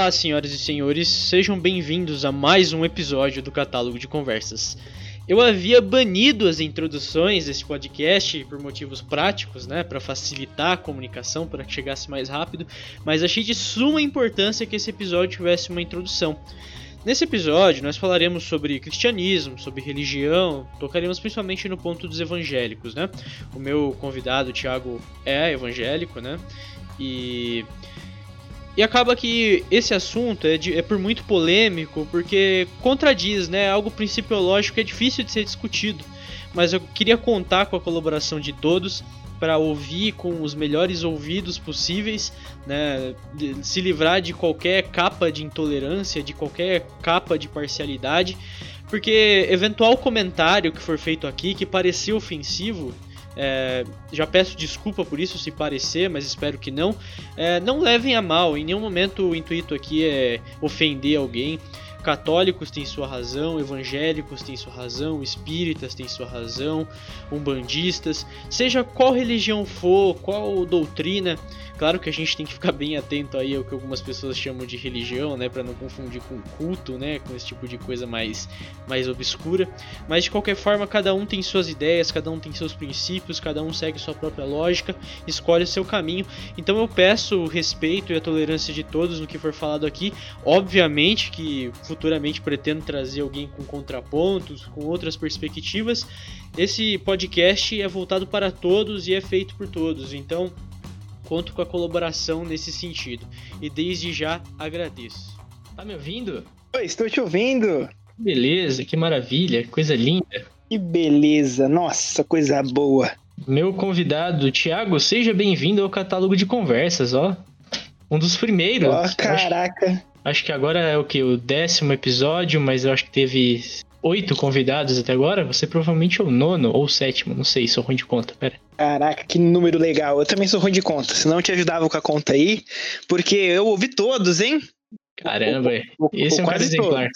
Olá, senhoras e senhores, sejam bem-vindos a mais um episódio do Catálogo de Conversas. Eu havia banido as introduções desse podcast por motivos práticos, né, para facilitar a comunicação, para que chegasse mais rápido, mas achei de suma importância que esse episódio tivesse uma introdução. Nesse episódio, nós falaremos sobre cristianismo, sobre religião, tocaremos principalmente no ponto dos evangélicos, né? O meu convidado, Thiago, é evangélico, né? E e acaba que esse assunto é, de, é, por muito polêmico, porque contradiz, né? Algo principiológico que é difícil de ser discutido. Mas eu queria contar com a colaboração de todos para ouvir com os melhores ouvidos possíveis, né? Se livrar de qualquer capa de intolerância, de qualquer capa de parcialidade, porque eventual comentário que for feito aqui que parecer ofensivo é, já peço desculpa por isso se parecer, mas espero que não. É, não levem a mal, em nenhum momento o intuito aqui é ofender alguém. Católicos têm sua razão, evangélicos têm sua razão, espíritas têm sua razão, umbandistas, seja qual religião for, qual doutrina, Claro que a gente tem que ficar bem atento aí ao que algumas pessoas chamam de religião, né, para não confundir com culto, né, com esse tipo de coisa mais mais obscura. Mas de qualquer forma, cada um tem suas ideias, cada um tem seus princípios, cada um segue sua própria lógica, escolhe o seu caminho. Então eu peço o respeito e a tolerância de todos no que for falado aqui. Obviamente que futuramente pretendo trazer alguém com contrapontos, com outras perspectivas. Esse podcast é voltado para todos e é feito por todos. Então, conto com a colaboração nesse sentido. E desde já agradeço. Tá me ouvindo? Oi, estou te ouvindo. Beleza, que maravilha, coisa linda. Que beleza, nossa, coisa boa. Meu convidado, Thiago, seja bem-vindo ao catálogo de conversas, ó. Um dos primeiros. Ó, oh, caraca. Acho, acho, que agora é o que? O décimo episódio, mas eu acho que teve oito convidados até agora. Você provavelmente é o nono ou o sétimo, não sei, sou ruim de conta, pera. Caraca, que número legal. Eu também sou ruim de conta, senão eu te ajudava com a conta aí, porque eu ouvi todos, hein? Caramba, o, o, esse é um caso exemplar.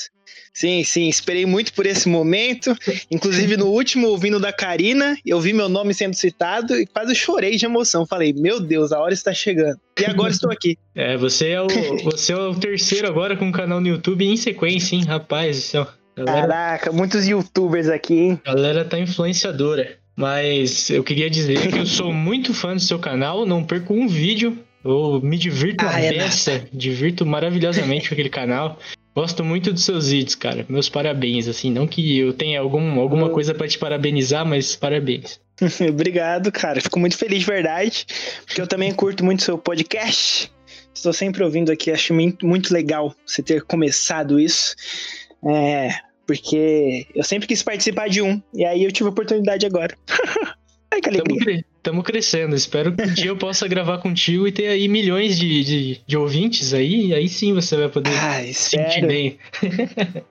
Sim, sim, esperei muito por esse momento. Inclusive, no último, ouvindo da Karina, eu vi meu nome sendo citado e quase chorei de emoção. Falei, meu Deus, a hora está chegando. E agora estou aqui. É, você é o, você é o terceiro agora com um canal no YouTube em sequência, hein, rapaz do céu. Galera... Caraca, muitos youtubers aqui, hein? A galera tá influenciadora. Mas eu queria dizer que eu sou muito fã do seu canal, não perco um vídeo. Eu me divirto ah, é beça, divirto maravilhosamente com aquele canal. Gosto muito dos seus vídeos, cara. Meus parabéns, assim, não que eu tenha algum, alguma coisa para te parabenizar, mas parabéns. Obrigado, cara. Fico muito feliz de verdade, porque eu também curto muito seu podcast. Estou sempre ouvindo aqui, acho muito, muito legal você ter começado isso. É, porque eu sempre quis participar de um, e aí eu tive a oportunidade agora. Ai, que alegria. Estamos crescendo. Espero que um dia eu possa gravar contigo e ter aí milhões de, de, de ouvintes aí. E aí sim você vai poder ah, sentir bem.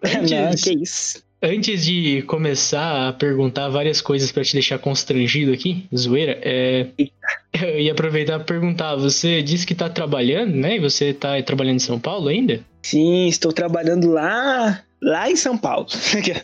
antes, Não, que isso. Antes de começar a perguntar várias coisas para te deixar constrangido aqui, zoeira, é, eu ia aproveitar para perguntar. Você disse que está trabalhando, né? E você está trabalhando em São Paulo ainda? Sim, estou trabalhando lá lá em São Paulo.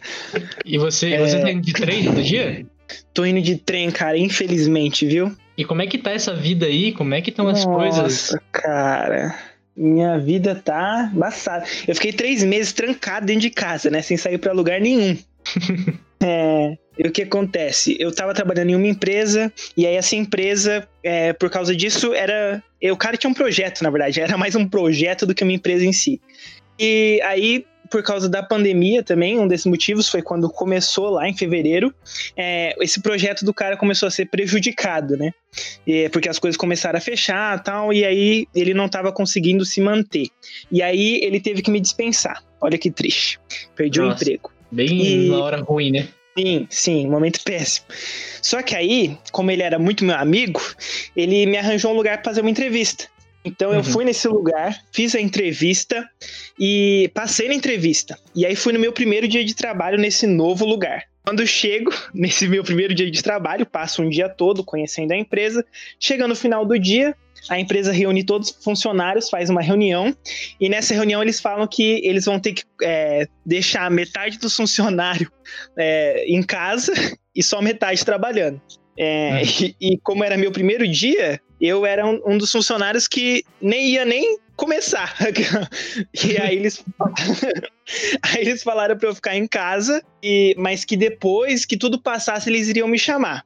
e você, é... você tá indo de trem todo dia? Tô indo de trem, cara, infelizmente, viu? E como é que tá essa vida aí? Como é que estão as coisas? Nossa, cara. Minha vida tá embaçada. Eu fiquei três meses trancado dentro de casa, né? Sem sair para lugar nenhum. é, e o que acontece? Eu tava trabalhando em uma empresa, e aí essa empresa, é, por causa disso, era. O cara tinha um projeto, na verdade, era mais um projeto do que uma empresa em si. E aí por causa da pandemia também, um desses motivos foi quando começou lá em fevereiro, é, esse projeto do cara começou a ser prejudicado, né? É, porque as coisas começaram a fechar tal, e aí ele não estava conseguindo se manter. E aí ele teve que me dispensar. Olha que triste. Perdi Nossa, o emprego. Bem e... na hora ruim, né? Sim, sim, um momento péssimo. Só que aí, como ele era muito meu amigo, ele me arranjou um lugar para fazer uma entrevista. Então eu uhum. fui nesse lugar, fiz a entrevista e passei na entrevista. E aí fui no meu primeiro dia de trabalho nesse novo lugar. Quando eu chego nesse meu primeiro dia de trabalho, passo um dia todo conhecendo a empresa. Chega no final do dia, a empresa reúne todos os funcionários, faz uma reunião, e nessa reunião eles falam que eles vão ter que é, deixar metade dos funcionários é, em casa e só metade trabalhando. É, uhum. e, e, como era meu primeiro dia, eu era um, um, dos funcionários que nem ia nem começar. e aí eles, aí eles falaram pra eu ficar em casa, e, mas que depois que tudo passasse, eles iriam me chamar.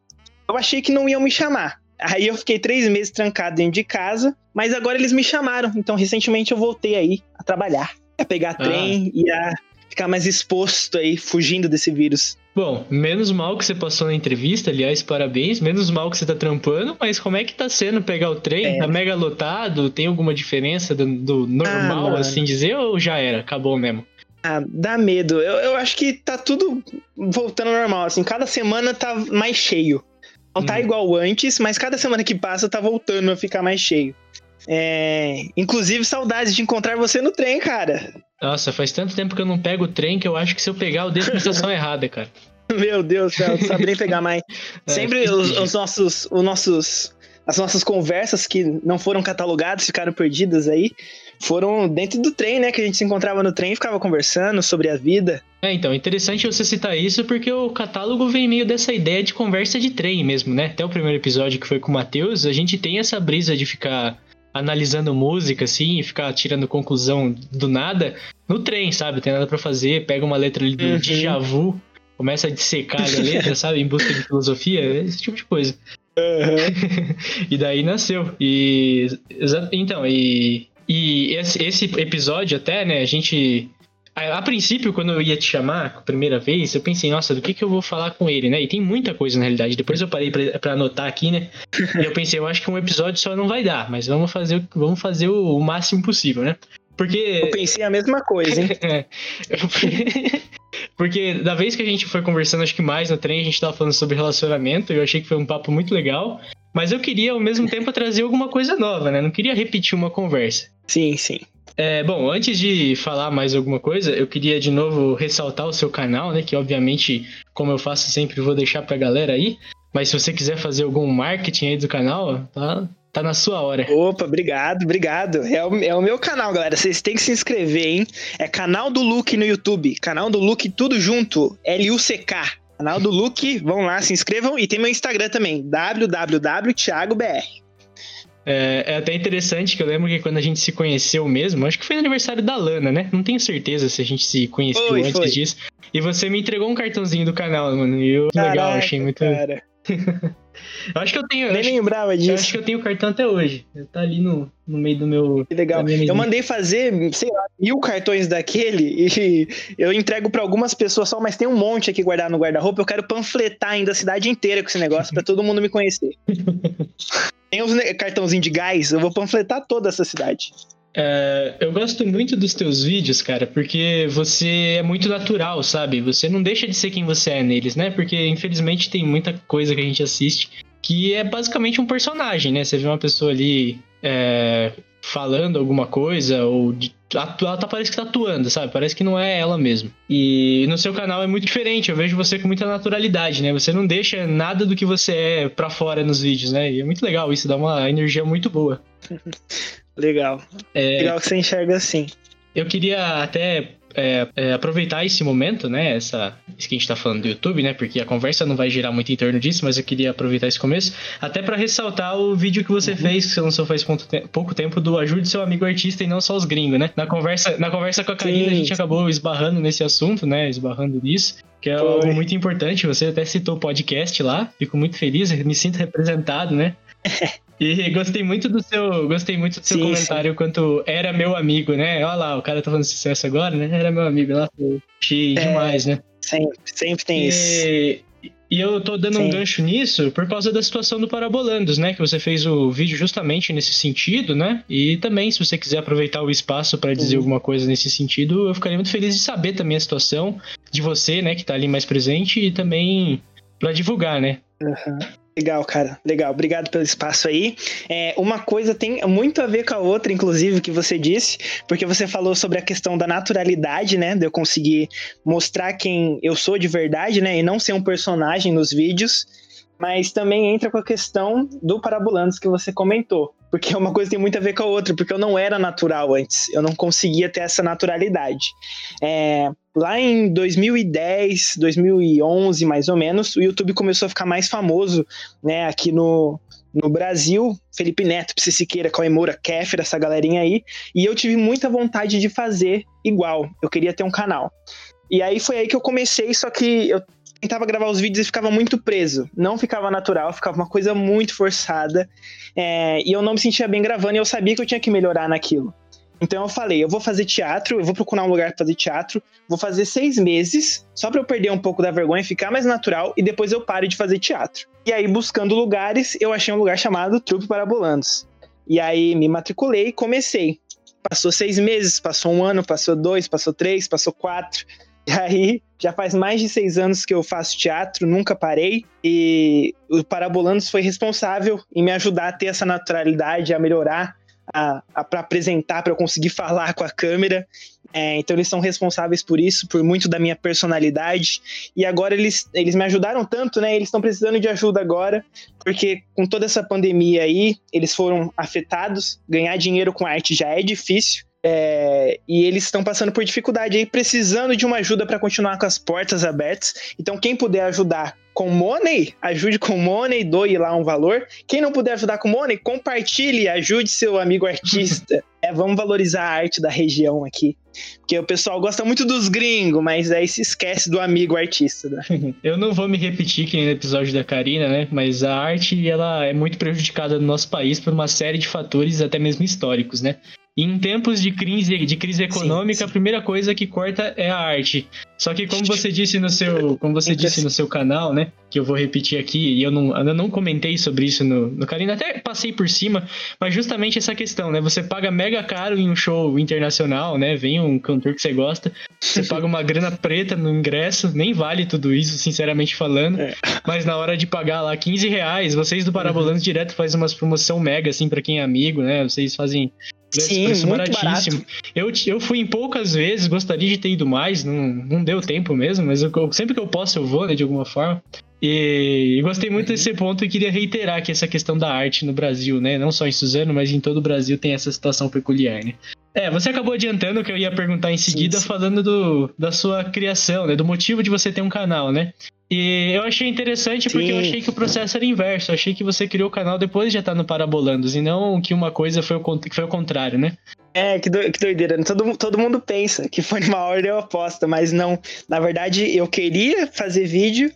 Eu achei que não iam me chamar. Aí eu fiquei três meses trancado dentro de casa, mas agora eles me chamaram. Então, recentemente eu voltei aí a trabalhar, a pegar ah. trem e a ficar mais exposto aí, fugindo desse vírus. Bom, menos mal que você passou na entrevista, aliás, parabéns. Menos mal que você tá trampando, mas como é que tá sendo pegar o trem? É. Tá mega lotado? Tem alguma diferença do, do normal, ah, assim dizer, ou já era? Acabou mesmo? Ah, dá medo. Eu, eu acho que tá tudo voltando ao normal, assim. Cada semana tá mais cheio. Não tá hum. igual antes, mas cada semana que passa tá voltando a ficar mais cheio. É... Inclusive, saudades de encontrar você no trem, cara. Nossa, faz tanto tempo que eu não pego o trem que eu acho que se eu pegar eu deixo na estação errada, cara. Meu Deus céu, não sabe nem pegar mais. É, Sempre os, os, nossos, os nossos, as nossas conversas que não foram catalogadas, ficaram perdidas aí, foram dentro do trem, né? Que a gente se encontrava no trem e ficava conversando sobre a vida. É, então, interessante você citar isso porque o catálogo vem meio dessa ideia de conversa de trem mesmo, né? Até o primeiro episódio que foi com o Matheus, a gente tem essa brisa de ficar analisando música, assim, e ficar tirando conclusão do nada no trem, sabe? Tem nada para fazer, pega uma letra ali do uhum. Djavu, começa a dissecar a letra, sabe? Em busca de filosofia, esse tipo de coisa. Uhum. e daí nasceu. E. Então, e. E esse, episódio até, né, a gente a, princípio, quando eu ia te chamar a primeira vez, eu pensei, nossa, do que, que eu vou falar com ele, né? E tem muita coisa na realidade. Depois eu parei pra, pra anotar aqui, né? E eu pensei, eu acho que um episódio só não vai dar, mas vamos fazer, vamos fazer o máximo possível, né? Porque. Eu pensei a mesma coisa, hein? é. Porque da vez que a gente foi conversando, acho que mais no trem, a gente tava falando sobre relacionamento, e eu achei que foi um papo muito legal. Mas eu queria, ao mesmo tempo, trazer alguma coisa nova, né? Não queria repetir uma conversa. Sim, sim. É, bom, antes de falar mais alguma coisa, eu queria de novo ressaltar o seu canal, né? Que obviamente, como eu faço sempre, vou deixar pra galera aí. Mas se você quiser fazer algum marketing aí do canal, tá, tá na sua hora. Opa, obrigado, obrigado. É o, é o meu canal, galera. Vocês têm que se inscrever, hein? É canal do Luke no YouTube. Canal do Luke, tudo junto. L-U-C-K. Canal do Luke, vão lá, se inscrevam. E tem meu Instagram também, www.thiagobr. É, é, até interessante que eu lembro que quando a gente se conheceu mesmo, acho que foi no aniversário da Lana, né? Não tenho certeza se a gente se conheceu foi, antes foi. disso. E você me entregou um cartãozinho do canal, mano. E eu, Caraca, legal, achei muito. Cara. eu acho que eu tenho. Nem acho, lembrava disso. Eu acho que eu tenho o cartão até hoje. Tá ali no, no meio do meu. Que legal. Eu mandei fazer, sei lá, mil cartões daquele e eu entrego para algumas pessoas só, mas tem um monte aqui guardado no guarda-roupa. Eu quero panfletar ainda a cidade inteira com esse negócio para todo mundo me conhecer. Tem uns cartãozinhos de gás, eu vou panfletar toda essa cidade. É, eu gosto muito dos teus vídeos, cara, porque você é muito natural, sabe? Você não deixa de ser quem você é neles, né? Porque infelizmente tem muita coisa que a gente assiste que é basicamente um personagem, né? Você vê uma pessoa ali é, falando alguma coisa, ou de, ela tá, parece que tá atuando, sabe? Parece que não é ela mesmo. E no seu canal é muito diferente, eu vejo você com muita naturalidade, né? Você não deixa nada do que você é pra fora nos vídeos, né? E é muito legal isso, dá uma energia muito boa. legal. É... Legal que você enxerga assim. Eu queria até é, é, aproveitar esse momento, né? Essa, isso que a gente tá falando do YouTube, né? Porque a conversa não vai girar muito em torno disso, mas eu queria aproveitar esse começo, até para ressaltar o vídeo que você uhum. fez, que você lançou faz pouco tempo, do Ajude seu amigo artista e não só os gringos, né? Na conversa, na conversa com a Karina, a gente acabou esbarrando nesse assunto, né? Esbarrando nisso. Que é Foi. algo muito importante. Você até citou o podcast lá. Fico muito feliz, me sinto representado, né? E gostei muito do seu, gostei muito do seu sim, comentário sim. quanto era meu amigo, né? Olha lá, o cara tá fazendo sucesso agora, né? Era meu amigo lá. Achei é, demais, né? Sempre, sempre tem e, isso. E eu tô dando sim. um gancho nisso por causa da situação do Parabolandos, né? Que você fez o vídeo justamente nesse sentido, né? E também, se você quiser aproveitar o espaço para dizer alguma coisa nesse sentido, eu ficaria muito feliz de saber também a situação de você, né? Que tá ali mais presente e também para divulgar, né? Uhum. Legal, cara. Legal. Obrigado pelo espaço aí. É, uma coisa tem muito a ver com a outra, inclusive, que você disse, porque você falou sobre a questão da naturalidade, né? De eu conseguir mostrar quem eu sou de verdade, né? E não ser um personagem nos vídeos. Mas também entra com a questão do Parabolandos que você comentou. Porque uma coisa tem muito a ver com a outra, porque eu não era natural antes, eu não conseguia ter essa naturalidade. É, lá em 2010, 2011, mais ou menos, o YouTube começou a ficar mais famoso, né, aqui no, no Brasil, Felipe Neto, Psi Siqueira, Cauê Moura, Kéfera, essa galerinha aí, e eu tive muita vontade de fazer igual, eu queria ter um canal. E aí foi aí que eu comecei, só que eu tentava gravar os vídeos e ficava muito preso. Não ficava natural, ficava uma coisa muito forçada. É, e eu não me sentia bem gravando e eu sabia que eu tinha que melhorar naquilo. Então eu falei, eu vou fazer teatro, eu vou procurar um lugar para fazer teatro, vou fazer seis meses, só para eu perder um pouco da vergonha, ficar mais natural, e depois eu paro de fazer teatro. E aí, buscando lugares, eu achei um lugar chamado Trupe Parabolandos. E aí me matriculei e comecei. Passou seis meses, passou um ano, passou dois, passou três, passou quatro. E aí, já faz mais de seis anos que eu faço teatro, nunca parei. E o Parabolanos foi responsável em me ajudar a ter essa naturalidade, a melhorar, a, a para apresentar, para eu conseguir falar com a câmera. É, então eles são responsáveis por isso, por muito da minha personalidade. E agora eles, eles me ajudaram tanto, né? Eles estão precisando de ajuda agora, porque com toda essa pandemia aí, eles foram afetados. Ganhar dinheiro com arte já é difícil. É, e eles estão passando por dificuldade aí, precisando de uma ajuda para continuar com as portas abertas. Então, quem puder ajudar com Money, ajude com Money, doe lá um valor. Quem não puder ajudar com Money, compartilhe, ajude seu amigo artista. é, vamos valorizar a arte da região aqui. Porque o pessoal gosta muito dos gringos, mas aí se esquece do amigo artista. Né? Eu não vou me repetir que no episódio da Karina, né? Mas a arte ela é muito prejudicada no nosso país por uma série de fatores, até mesmo históricos, né? Em tempos de crise, de crise econômica, sim, sim. a primeira coisa que corta é a arte. Só que como você disse no seu, como você disse no seu canal, né, que eu vou repetir aqui, e eu não, eu não comentei sobre isso no, no Karina, até passei por cima, mas justamente essa questão, né, você paga mega caro em um show internacional, né, vem um cantor que você gosta, você paga uma grana preta no ingresso, nem vale tudo isso, sinceramente falando, é. mas na hora de pagar lá 15 reais, vocês do Parabolando uhum. direto fazem umas promoção mega, assim, para quem é amigo, né, vocês fazem Preço, Sim, preço muito baratíssimo. Eu, eu fui em poucas vezes, gostaria de ter ido mais, não, não deu tempo mesmo, mas eu, sempre que eu posso eu vou, né, de alguma forma. E, e gostei muito uhum. desse ponto e queria reiterar que essa questão da arte no Brasil, né, não só em Suzano, mas em todo o Brasil tem essa situação peculiar, né. É, você acabou adiantando que eu ia perguntar em seguida, sim, sim. falando do, da sua criação, né, do motivo de você ter um canal, né. E eu achei interessante porque Sim. eu achei que o processo era inverso. Eu achei que você criou o canal depois de já estar no Parabolandos e não que uma coisa foi o, que foi o contrário, né? É, que, do, que doideira. Todo, todo mundo pensa que foi numa ordem oposta, mas não. Na verdade, eu queria fazer vídeo,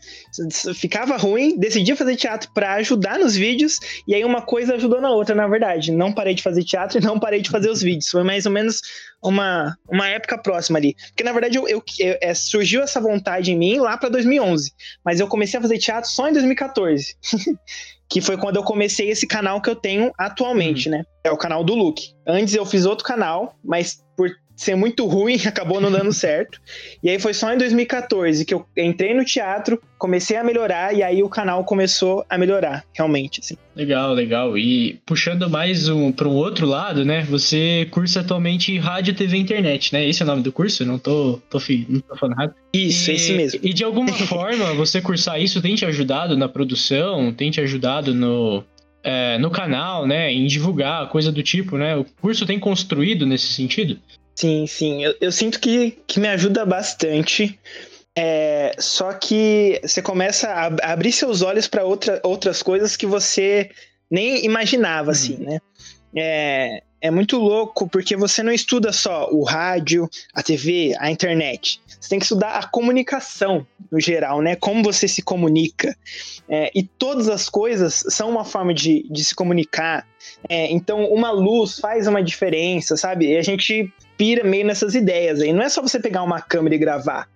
ficava ruim, decidia fazer teatro para ajudar nos vídeos, e aí uma coisa ajudou na outra, na verdade. Não parei de fazer teatro e não parei de fazer os vídeos. Foi mais ou menos uma, uma época próxima ali. Porque, na verdade, eu, eu, eu é, surgiu essa vontade em mim lá para 2011, mas eu comecei a fazer teatro só em 2014. que foi quando eu comecei esse canal que eu tenho atualmente, uhum. né? É o canal do Luke. Antes eu fiz outro canal, mas por ser muito ruim, acabou não dando certo. E aí foi só em 2014 que eu entrei no teatro, comecei a melhorar e aí o canal começou a melhorar, realmente, assim. Legal, legal. E puxando mais um, para um outro lado, né? Você cursa atualmente rádio, TV e internet, né? Esse é o nome do curso? Não tô, tô, não tô falando errado. Isso, e, esse mesmo. E de alguma forma, você cursar isso tem te ajudado na produção, tem te ajudado no, é, no canal, né, em divulgar, coisa do tipo, né? O curso tem construído nesse sentido? Sim, sim. Eu, eu sinto que, que me ajuda bastante. É, só que você começa a abrir seus olhos para outra, outras coisas que você nem imaginava, uhum. assim, né? É, é muito louco porque você não estuda só o rádio, a TV, a internet. Você tem que estudar a comunicação no geral, né? Como você se comunica. É, e todas as coisas são uma forma de, de se comunicar. É, então, uma luz faz uma diferença, sabe? E a gente pira meio nessas ideias aí. Não é só você pegar uma câmera e gravar.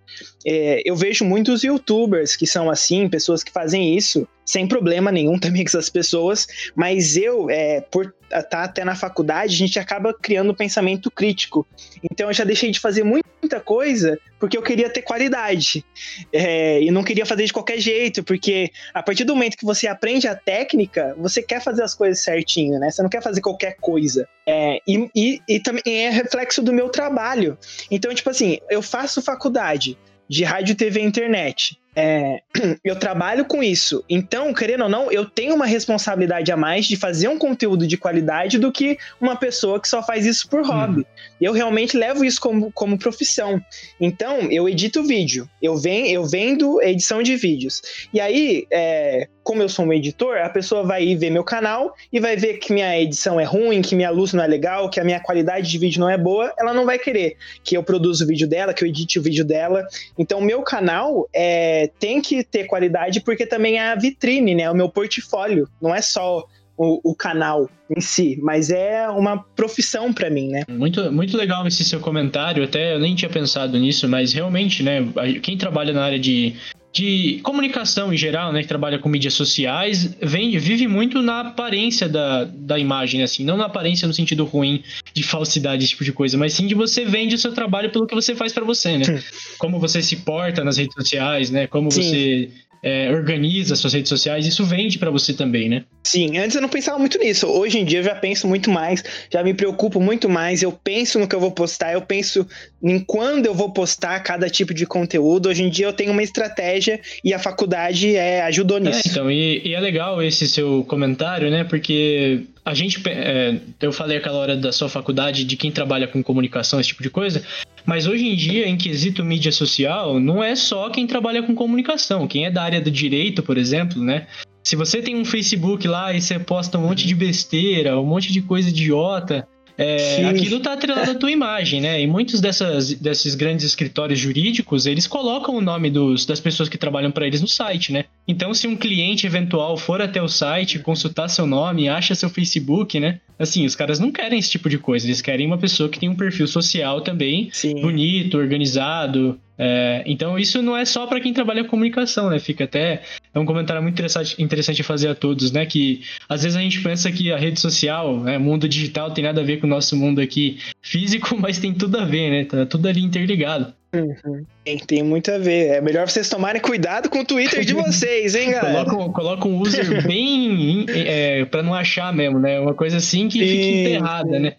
É, eu vejo muitos youtubers que são assim, pessoas que fazem isso sem problema nenhum também com essas pessoas, mas eu, é, por estar tá até na faculdade, a gente acaba criando um pensamento crítico. Então eu já deixei de fazer muita coisa porque eu queria ter qualidade. É, e não queria fazer de qualquer jeito, porque a partir do momento que você aprende a técnica, você quer fazer as coisas certinho, né? Você não quer fazer qualquer coisa. É, e, e, e também é reflexo do meu trabalho. Então, tipo assim, eu faço faculdade de rádio, TV e internet. É, eu trabalho com isso. Então, querendo ou não, eu tenho uma responsabilidade a mais de fazer um conteúdo de qualidade do que uma pessoa que só faz isso por hobby. Hum. Eu realmente levo isso como, como profissão. Então, eu edito vídeo, eu, venho, eu vendo edição de vídeos. E aí, é, como eu sou um editor, a pessoa vai ir ver meu canal e vai ver que minha edição é ruim, que minha luz não é legal, que a minha qualidade de vídeo não é boa, ela não vai querer que eu produza o vídeo dela, que eu edite o vídeo dela. Então, meu canal é, tem que ter qualidade porque também é a vitrine, né? O meu portfólio. Não é só o, o, canal em si, mas é uma profissão para mim, né? Muito, muito legal esse seu comentário, até eu nem tinha pensado nisso, mas realmente, né, quem trabalha na área de de comunicação em geral, né, que trabalha com mídias sociais, vem, vive muito na aparência da, da imagem, assim, não na aparência no sentido ruim de falsidade, esse tipo de coisa, mas sim de você vende o seu trabalho pelo que você faz para você, né? Como você se porta nas redes sociais, né? Como sim. você é, organiza suas redes sociais, isso vende para você também, né? Sim, antes eu não pensava muito nisso. Hoje em dia eu já penso muito mais, já me preocupo muito mais. Eu penso no que eu vou postar, eu penso em quando eu vou postar cada tipo de conteúdo. Hoje em dia eu tenho uma estratégia e a faculdade é, ajudou é, nisso. É, então, e, e, é legal esse seu comentário, né? Porque a gente. É, eu falei aquela hora da sua faculdade de quem trabalha com comunicação, esse tipo de coisa. Mas hoje em dia, em quesito mídia social, não é só quem trabalha com comunicação. Quem é da área do direito, por exemplo, né? Se você tem um Facebook lá e você posta um monte de besteira, um monte de coisa idiota, é, aquilo tá atrelado à tua imagem, né? E muitos dessas, desses grandes escritórios jurídicos, eles colocam o nome dos, das pessoas que trabalham para eles no site, né? Então, se um cliente eventual for até o site, consultar seu nome, acha seu Facebook, né? Assim, os caras não querem esse tipo de coisa. Eles querem uma pessoa que tem um perfil social também, Sim. bonito, organizado, é, então isso não é só para quem trabalha com comunicação, né? Fica até é um comentário muito interessante, interessante fazer a todos, né? Que às vezes a gente pensa que a rede social, né, mundo digital tem nada a ver com o nosso mundo aqui físico, mas tem tudo a ver, né? Tá tudo ali interligado. Uhum. Tem, tem, muito a ver. É melhor vocês tomarem cuidado com o Twitter de vocês, hein, galera? coloca, coloca um user bem. é, para não achar mesmo, né? Uma coisa assim que fica enterrada, né?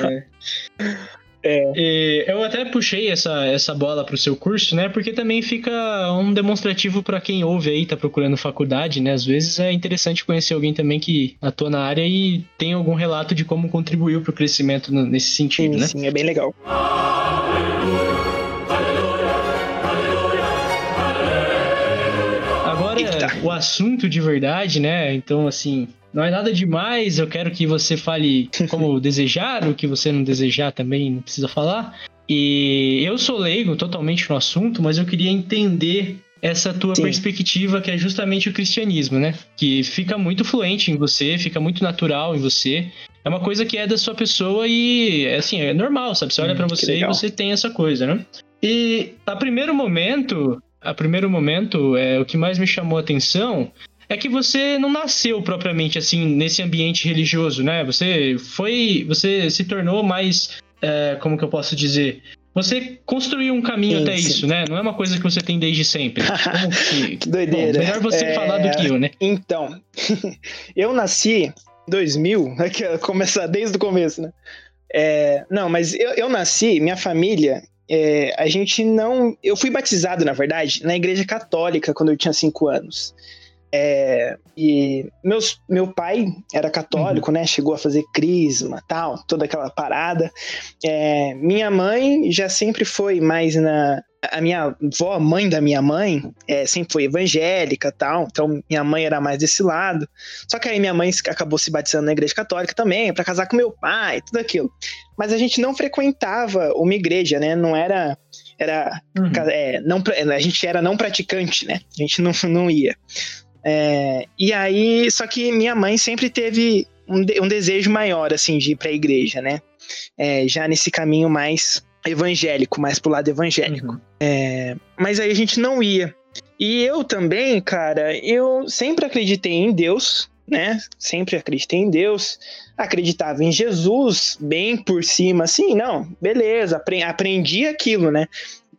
É. É. eu até puxei essa, essa bola para o seu curso, né? Porque também fica um demonstrativo para quem ouve aí, tá procurando faculdade, né? Às vezes é interessante conhecer alguém também que atua na área e tem algum relato de como contribuiu para o crescimento nesse sentido, sim, né? Sim, é bem legal. Agora, Eita. o assunto de verdade, né? Então, assim, não é nada demais, eu quero que você fale como desejar, o que você não desejar também não precisa falar. E eu sou leigo totalmente no assunto, mas eu queria entender essa tua Sim. perspectiva, que é justamente o cristianismo, né? Que fica muito fluente em você, fica muito natural em você. É uma coisa que é da sua pessoa e, assim, é normal, sabe? Você olha hum, para você e você tem essa coisa, né? E a primeiro momento, a primeiro momento, é o que mais me chamou a atenção é que você não nasceu propriamente assim nesse ambiente religioso, né? Você foi, você se tornou mais, é, como que eu posso dizer? Você construiu um caminho sim, até sim. isso, né? Não é uma coisa que você tem desde sempre. que... que doideira. Bom, melhor você é... falar do que eu, né? Então, eu nasci em 2000, né? começar desde o começo, né? É... Não, mas eu, eu nasci, minha família, é, a gente não. Eu fui batizado, na verdade, na igreja católica quando eu tinha 5 anos. É, e meus, meu pai era católico, uhum. né? Chegou a fazer crisma, tal, toda aquela parada. É, minha mãe já sempre foi mais na. A minha avó, a mãe da minha mãe, é, sempre foi evangélica tal, então minha mãe era mais desse lado. Só que aí minha mãe acabou se batizando na igreja católica também, para casar com meu pai, tudo aquilo. Mas a gente não frequentava uma igreja, né? Não era era uhum. é, não a gente era não praticante, né? A gente não, não ia. É, e aí, só que minha mãe sempre teve um, de, um desejo maior, assim, de ir pra igreja, né? É, já nesse caminho mais evangélico, mais pro lado evangélico. Uhum. É, mas aí a gente não ia. E eu também, cara, eu sempre acreditei em Deus, né? Sempre acreditei em Deus, acreditava em Jesus, bem por cima, assim, não, beleza, aprendi aquilo, né?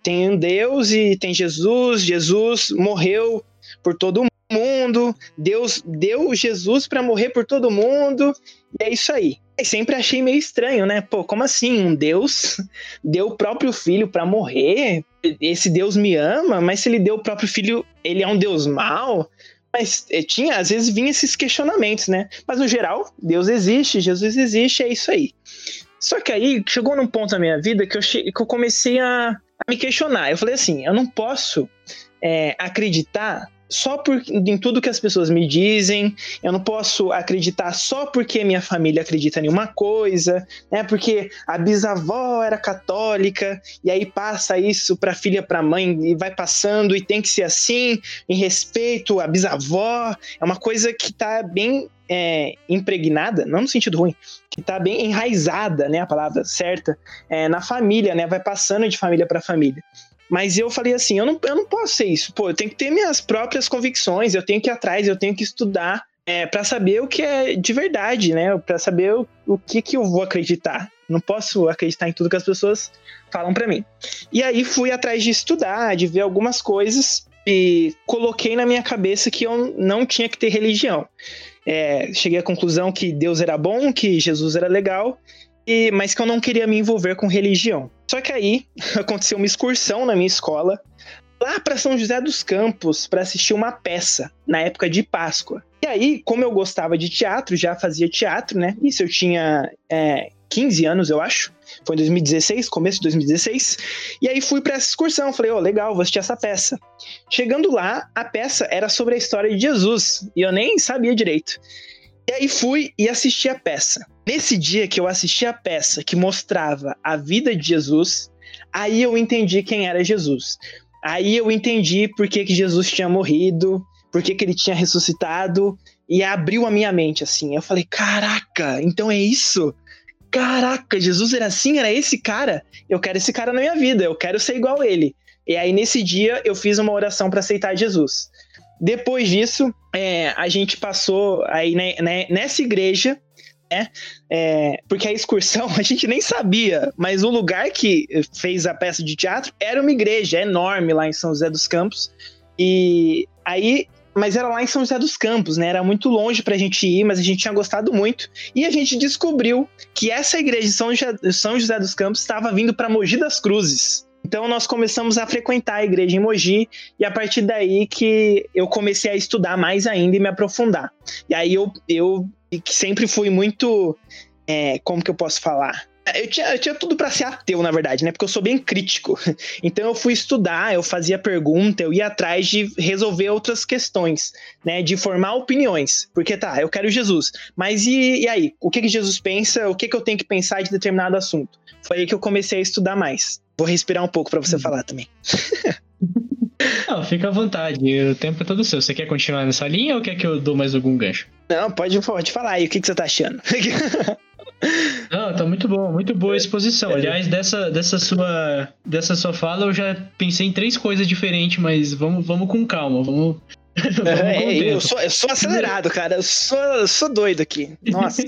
Tem Deus e tem Jesus, Jesus morreu por todo mundo, Deus deu Jesus para morrer por todo mundo, e é isso aí. Sempre achei meio estranho, né? Pô, como assim? Um Deus deu o próprio filho para morrer? Esse Deus me ama, mas se ele deu o próprio filho, ele é um Deus mau? Mas eh, tinha, às vezes vinha esses questionamentos, né? Mas no geral, Deus existe, Jesus existe, é isso aí. Só que aí chegou num ponto na minha vida que eu, que eu comecei a, a me questionar. Eu falei assim: eu não posso é, acreditar só por, em tudo que as pessoas me dizem, eu não posso acreditar só porque minha família acredita em uma coisa, né? Porque a bisavó era católica e aí passa isso para filha, para mãe e vai passando e tem que ser assim, em respeito à bisavó, é uma coisa que tá bem é, impregnada, não no sentido ruim, que tá bem enraizada, né, a palavra certa, é, na família, né, vai passando de família para família. Mas eu falei assim, eu não, eu não posso ser isso. Pô, eu tenho que ter minhas próprias convicções, eu tenho que ir atrás, eu tenho que estudar é, para saber o que é de verdade, né? Para saber o, o que, que eu vou acreditar. Não posso acreditar em tudo que as pessoas falam para mim. E aí fui atrás de estudar, de ver algumas coisas e coloquei na minha cabeça que eu não tinha que ter religião. É, cheguei à conclusão que Deus era bom, que Jesus era legal e, mas que eu não queria me envolver com religião. Só que aí aconteceu uma excursão na minha escola lá para São José dos Campos para assistir uma peça na época de Páscoa. E aí, como eu gostava de teatro, já fazia teatro, né? Isso eu tinha é, 15 anos, eu acho. Foi em 2016, começo de 2016. E aí fui para essa excursão. Falei, ó, oh, legal, vou assistir essa peça. Chegando lá, a peça era sobre a história de Jesus. E eu nem sabia direito. E aí fui e assisti a peça. Nesse dia que eu assisti a peça que mostrava a vida de Jesus, aí eu entendi quem era Jesus. Aí eu entendi por que, que Jesus tinha morrido, por que, que ele tinha ressuscitado, e abriu a minha mente assim. Eu falei: caraca, então é isso? Caraca, Jesus era assim, era esse cara? Eu quero esse cara na minha vida, eu quero ser igual a ele. E aí nesse dia eu fiz uma oração para aceitar Jesus. Depois disso, é, a gente passou aí né, né, nessa igreja, né? É, porque a excursão a gente nem sabia, mas o lugar que fez a peça de teatro era uma igreja enorme lá em São José dos Campos. E aí mas era lá em São José dos Campos, né? Era muito longe pra gente ir, mas a gente tinha gostado muito. E a gente descobriu que essa igreja de São José, São José dos Campos estava vindo para Mogi das Cruzes. Então nós começamos a frequentar a igreja em Mogi e a partir daí que eu comecei a estudar mais ainda e me aprofundar. E aí eu, eu sempre fui muito. É, como que eu posso falar? Eu tinha, eu tinha tudo para ser ateu, na verdade, né? Porque eu sou bem crítico. Então eu fui estudar, eu fazia pergunta, eu ia atrás de resolver outras questões, né? De formar opiniões. Porque tá, eu quero Jesus. Mas e, e aí? O que, que Jesus pensa? O que, que eu tenho que pensar de determinado assunto? Foi aí que eu comecei a estudar mais. Vou respirar um pouco para você hum. falar também. Não, fica à vontade, o tempo é todo seu. Você quer continuar nessa linha ou quer que eu dou mais algum gancho? Não, pode, pode falar aí, o que, que você tá achando? Não, tá muito bom, muito boa a exposição. Aliás, dessa, dessa, sua, dessa sua fala eu já pensei em três coisas diferentes, mas vamos, vamos com calma, vamos. é, eu, sou, eu sou acelerado, cara. Eu sou, eu sou doido aqui. Nossa.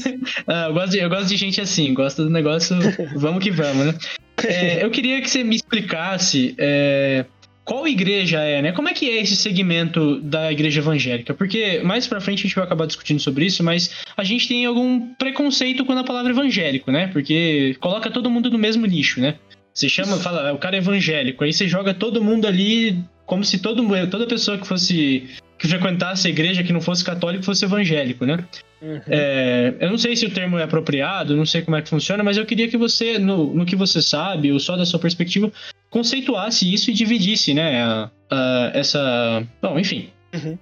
ah, eu, gosto de, eu gosto de gente assim, gosto do negócio. vamos que vamos, né? É, eu queria que você me explicasse é, qual igreja é, né? Como é que é esse segmento da igreja evangélica? Porque mais pra frente a gente vai acabar discutindo sobre isso, mas a gente tem algum preconceito com a palavra evangélico, né? Porque coloca todo mundo no mesmo nicho, né? Você chama, fala, ah, o cara é evangélico, aí você joga todo mundo ali como se todo, toda pessoa que fosse que frequentasse a igreja que não fosse católico fosse evangélico, né? Uhum. É, eu não sei se o termo é apropriado, não sei como é que funciona, mas eu queria que você, no, no que você sabe, ou só da sua perspectiva, conceituasse isso e dividisse, né? A, a, essa. Bom, enfim. Uhum.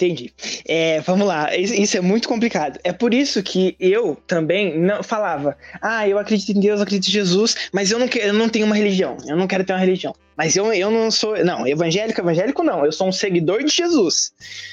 Entendi. É, vamos lá, isso é muito complicado. É por isso que eu também não falava, ah, eu acredito em Deus, eu acredito em Jesus, mas eu não, eu não tenho uma religião, eu não quero ter uma religião. Mas eu, eu não sou, não, evangélico, evangélico não, eu sou um seguidor de Jesus.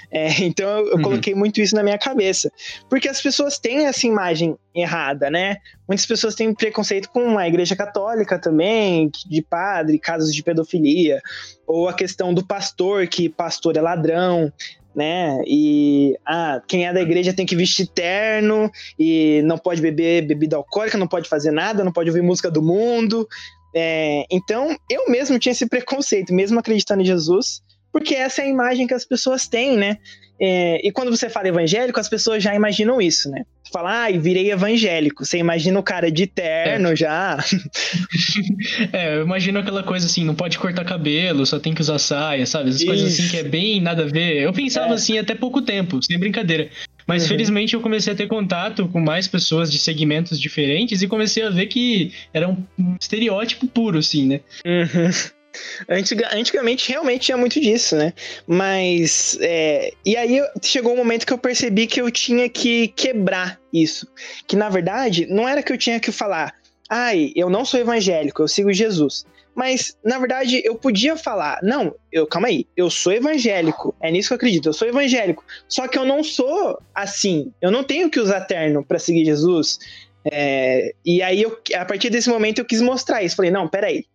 É, então eu, eu uhum. coloquei muito isso na minha cabeça. Porque as pessoas têm essa imagem errada, né? Muitas pessoas têm preconceito com a igreja católica também, de padre, casos de pedofilia, ou a questão do pastor, que pastor é ladrão né? E ah, quem é da igreja tem que vestir terno e não pode beber bebida alcoólica, não pode fazer nada, não pode ouvir música do mundo. É, então, eu mesmo tinha esse preconceito, mesmo acreditando em Jesus, porque essa é a imagem que as pessoas têm, né? É, e quando você fala evangélico, as pessoas já imaginam isso, né? Você fala, ah, virei evangélico. Você imagina o cara de terno é. já. é, eu imagino aquela coisa assim, não pode cortar cabelo, só tem que usar saia, sabe? Essas isso. coisas assim que é bem nada a ver. Eu pensava é. assim até pouco tempo, sem brincadeira. Mas uhum. felizmente eu comecei a ter contato com mais pessoas de segmentos diferentes e comecei a ver que era um estereótipo puro, assim, né? Uhum. Antiga, antigamente realmente tinha muito disso, né? Mas. É, e aí chegou um momento que eu percebi que eu tinha que quebrar isso. Que na verdade, não era que eu tinha que falar, ai, eu não sou evangélico, eu sigo Jesus. Mas, na verdade, eu podia falar, não, eu, calma aí, eu sou evangélico, é nisso que eu acredito, eu sou evangélico. Só que eu não sou assim, eu não tenho que usar terno para seguir Jesus. É, e aí, eu, a partir desse momento, eu quis mostrar isso. Falei, não, peraí,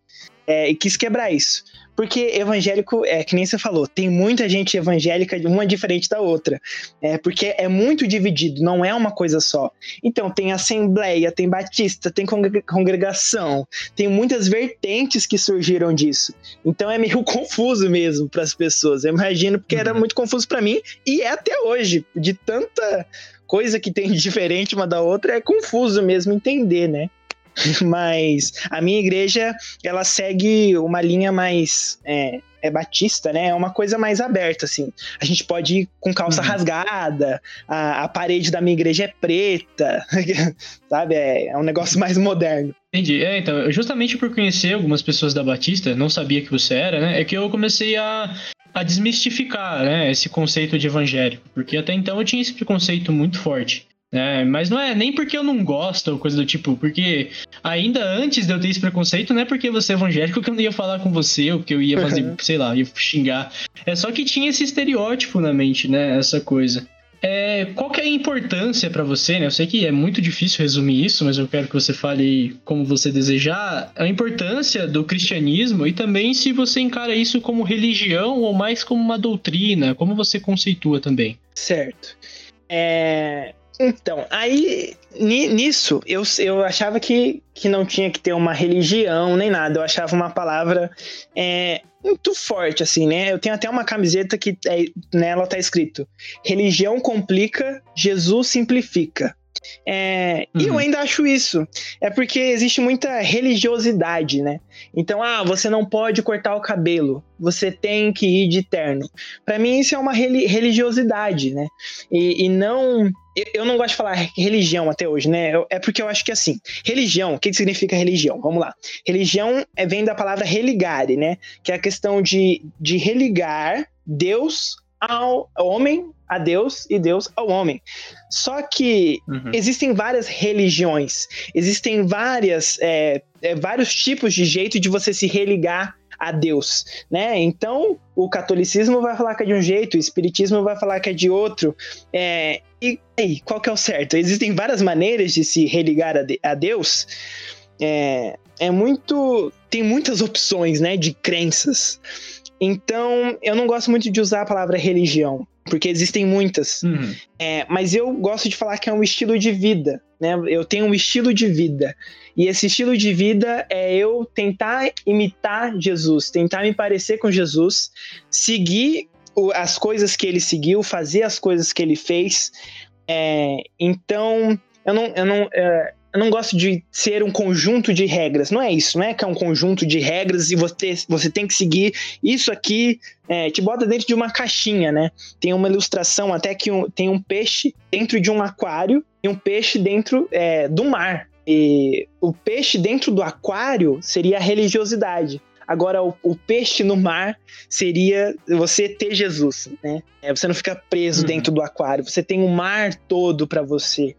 é, e quis quebrar isso. Porque evangélico, é que nem você falou, tem muita gente evangélica, uma diferente da outra. É, porque é muito dividido, não é uma coisa só. Então, tem assembleia, tem batista, tem congregação, tem muitas vertentes que surgiram disso. Então é meio confuso mesmo para as pessoas. Eu imagino, porque era uhum. muito confuso para mim e é até hoje, de tanta coisa que tem diferente uma da outra, é confuso mesmo entender, né? Mas a minha igreja, ela segue uma linha mais. É, é batista, né? É uma coisa mais aberta, assim. A gente pode ir com calça uhum. rasgada, a, a, parede da minha igreja é preta, sabe? É, é, um negócio mais moderno. Entendi. É, então, justamente por conhecer algumas pessoas da Batista, não sabia que você era, né? É que eu comecei a, a desmistificar, né? Esse conceito de evangélico. Porque até então eu tinha esse preconceito muito forte. É, mas não é nem porque eu não gosto ou coisa do tipo, porque ainda antes de eu ter esse preconceito, não é porque você é evangélico que eu não ia falar com você, ou que eu ia fazer, uhum. sei lá, ia xingar. É só que tinha esse estereótipo na mente, né? Essa coisa. É, qual que é a importância para você, né? Eu sei que é muito difícil resumir isso, mas eu quero que você fale como você desejar. A importância do cristianismo e também se você encara isso como religião ou mais como uma doutrina, como você conceitua também. Certo. É, então, aí nisso eu, eu achava que, que não tinha que ter uma religião nem nada. Eu achava uma palavra é, muito forte, assim, né? Eu tenho até uma camiseta que é, nela tá escrito: Religião complica, Jesus simplifica. É, uhum. E eu uhum. ainda acho isso. É porque existe muita religiosidade, né? Então, ah, você não pode cortar o cabelo, você tem que ir de terno. Para mim, isso é uma religiosidade, né? E, e não. Eu não gosto de falar religião até hoje, né? É porque eu acho que assim, religião, o que significa religião? Vamos lá. Religião é, vem da palavra religare, né? Que é a questão de, de religar Deus ao homem a Deus e Deus ao homem. Só que uhum. existem várias religiões, existem várias, é, é, vários tipos de jeito de você se religar a Deus, né? Então, o catolicismo vai falar que é de um jeito, o espiritismo vai falar que é de outro. É, e aí, qual que é o certo? Existem várias maneiras de se religar a, de, a Deus. É, é muito. Tem muitas opções, né? De crenças. Então, eu não gosto muito de usar a palavra religião, porque existem muitas. Uhum. É, mas eu gosto de falar que é um estilo de vida, né? Eu tenho um estilo de vida. E esse estilo de vida é eu tentar imitar Jesus, tentar me parecer com Jesus, seguir as coisas que ele seguiu, fazer as coisas que ele fez. É, então, eu não, eu não, é, eu não gosto de ser um conjunto de regras. Não é isso, não é que é um conjunto de regras e você, você tem que seguir isso aqui. É, te bota dentro de uma caixinha, né? Tem uma ilustração até que um, tem um peixe dentro de um aquário e um peixe dentro é, do mar. E o peixe dentro do aquário seria a religiosidade. Agora, o, o, peixe no mar seria você ter Jesus, né? É, você não fica preso uhum. dentro do aquário, você tem o mar todo para você.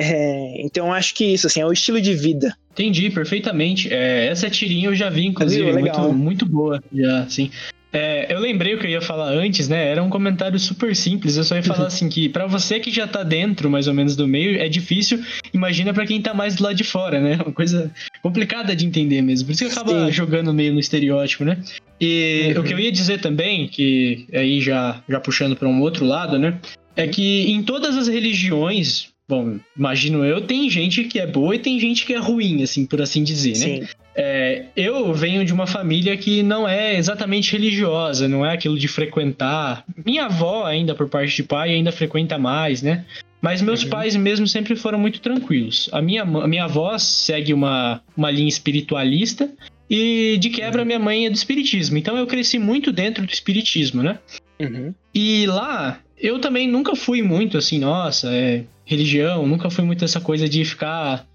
É, então acho que isso assim é o estilo de vida. Entendi perfeitamente. É, essa tirinha eu já vi, inclusive, muito, muito boa. Já, assim. É, eu lembrei o que eu ia falar antes, né? Era um comentário super simples. Eu só ia falar assim que para você que já tá dentro, mais ou menos do meio, é difícil. Imagina para quem tá mais do lado de fora, né? Uma coisa complicada de entender mesmo. Por isso que acaba Sim. jogando meio no estereótipo, né? E uhum. o que eu ia dizer também, que aí já já puxando para um outro lado, né? É que em todas as religiões, Bom, imagino eu, tem gente que é boa e tem gente que é ruim, assim, por assim dizer, né? Sim. É, eu venho de uma família que não é exatamente religiosa, não é aquilo de frequentar. Minha avó, ainda por parte de pai, ainda frequenta mais, né? Mas meus uhum. pais mesmo sempre foram muito tranquilos. A minha, a minha avó segue uma, uma linha espiritualista e de quebra minha mãe é do espiritismo. Então eu cresci muito dentro do espiritismo, né? Uhum. E lá eu também nunca fui muito assim, nossa, é religião, nunca fui muito essa coisa de ficar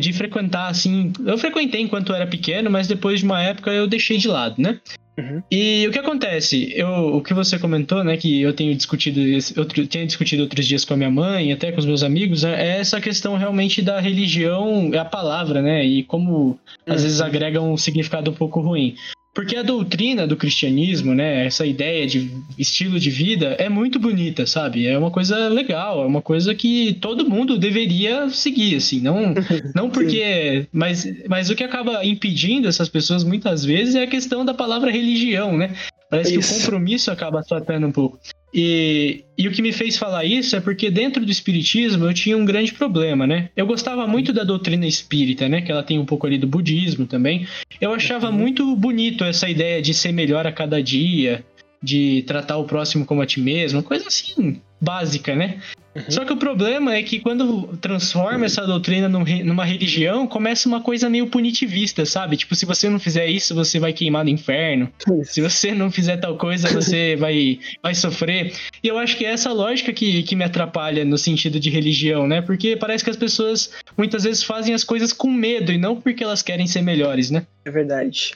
de frequentar assim. Eu frequentei enquanto eu era pequeno, mas depois de uma época eu deixei de lado, né? Uhum. E o que acontece? Eu, o que você comentou, né, que eu tenho discutido, outro, tenho discutido outros dias com a minha mãe, até com os meus amigos, é, é essa questão realmente da religião, é a palavra, né, e como às uhum. vezes agrega um significado um pouco ruim. Porque a doutrina do cristianismo, né, essa ideia de estilo de vida é muito bonita, sabe? É uma coisa legal, é uma coisa que todo mundo deveria seguir, assim, não, não porque, mas, mas o que acaba impedindo essas pessoas muitas vezes é a questão da palavra religião, né? Parece Isso. que o compromisso acaba tratando um pouco. E, e o que me fez falar isso é porque dentro do espiritismo eu tinha um grande problema, né? Eu gostava muito da doutrina espírita, né? Que ela tem um pouco ali do budismo também. Eu achava uhum. muito bonito essa ideia de ser melhor a cada dia, de tratar o próximo como a ti mesmo, coisa assim básica, né? Uhum. Só que o problema é que quando transforma essa doutrina numa religião, começa uma coisa meio punitivista, sabe? Tipo, se você não fizer isso, você vai queimar no inferno. Se você não fizer tal coisa, você vai, vai sofrer. E eu acho que é essa lógica que, que me atrapalha no sentido de religião, né? Porque parece que as pessoas muitas vezes fazem as coisas com medo e não porque elas querem ser melhores, né? É verdade.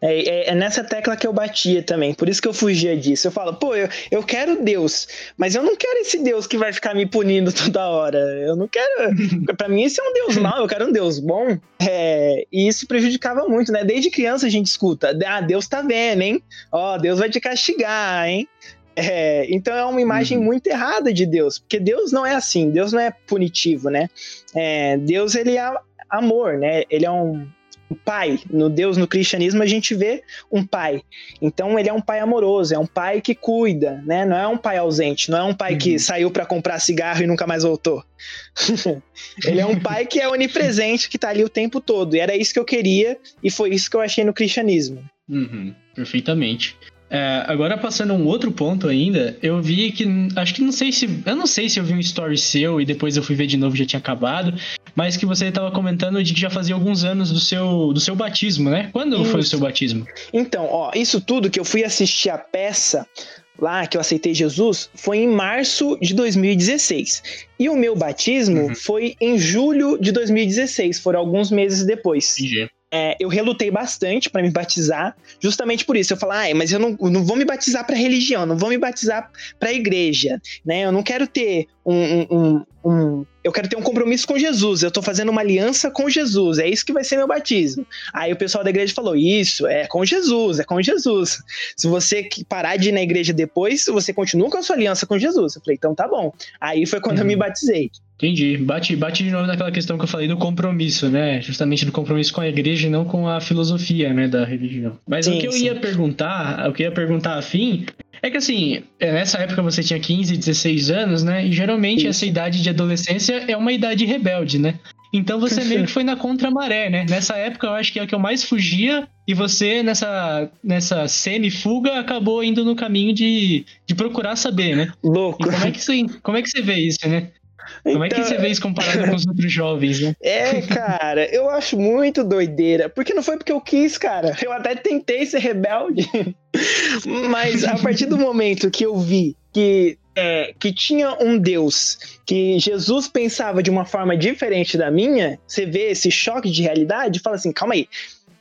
É, é, é, nessa tecla que eu batia também, por isso que eu fugia disso. Eu falo, pô, eu, eu quero Deus, mas eu não quero esse Deus que vai ficar me punindo toda hora. Eu não quero. para mim, esse é um Deus mau, eu quero um Deus bom. É, e isso prejudicava muito, né? Desde criança a gente escuta, ah, Deus tá vendo, hein? Ó, Deus vai te castigar, hein? É, então é uma imagem uhum. muito errada de Deus, porque Deus não é assim, Deus não é punitivo, né? É, Deus ele é amor, né? Ele é um, um pai. No Deus, no cristianismo, a gente vê um pai. Então, ele é um pai amoroso, é um pai que cuida, né? Não é um pai ausente, não é um pai uhum. que saiu para comprar cigarro e nunca mais voltou. ele é um pai que é onipresente, que tá ali o tempo todo. E era isso que eu queria, e foi isso que eu achei no cristianismo. Uhum, perfeitamente. É, agora passando a um outro ponto ainda, eu vi que acho que não sei se eu não sei se eu vi um story seu e depois eu fui ver de novo e já tinha acabado, mas que você estava comentando de que já fazia alguns anos do seu do seu batismo, né? Quando isso. foi o seu batismo? Então, ó, isso tudo que eu fui assistir a peça lá que eu aceitei Jesus foi em março de 2016. E o meu batismo uhum. foi em julho de 2016, foram alguns meses depois. Entendi é, eu relutei bastante para me batizar, justamente por isso. Eu falei, ah, mas eu não, não vou me batizar para religião, não vou me batizar para igreja, né? Eu não quero ter um, um, um, eu quero ter um compromisso com Jesus. Eu tô fazendo uma aliança com Jesus. É isso que vai ser meu batismo. Aí o pessoal da igreja falou: Isso, é com Jesus, é com Jesus. Se você parar de ir na igreja depois, você continua com a sua aliança com Jesus. Eu falei: Então tá bom. Aí foi quando eu me uhum. batizei. Entendi. Bate, bate de novo naquela questão que eu falei do compromisso, né? Justamente do compromisso com a igreja e não com a filosofia, né, da religião. Mas sim, o que eu sim. ia perguntar, o que eu ia perguntar afim, é que assim, é, nessa época você tinha 15, 16 anos, né? E geralmente Isso. essa idade de adolescência é uma idade rebelde, né? Então você meio que foi na contramaré, né? Nessa época eu acho que é o que eu mais fugia e você nessa nessa semi-fuga acabou indo no caminho de, de procurar saber, né? Louco. E como é que você, como é que você vê isso, né? Como é que então, você vê isso comparado com os outros jovens, né? É, cara, eu acho muito doideira. Porque não foi porque eu quis, cara. Eu até tentei ser rebelde. Mas a partir do momento que eu vi que, é, que tinha um Deus, que Jesus pensava de uma forma diferente da minha, você vê esse choque de realidade e fala assim: calma aí.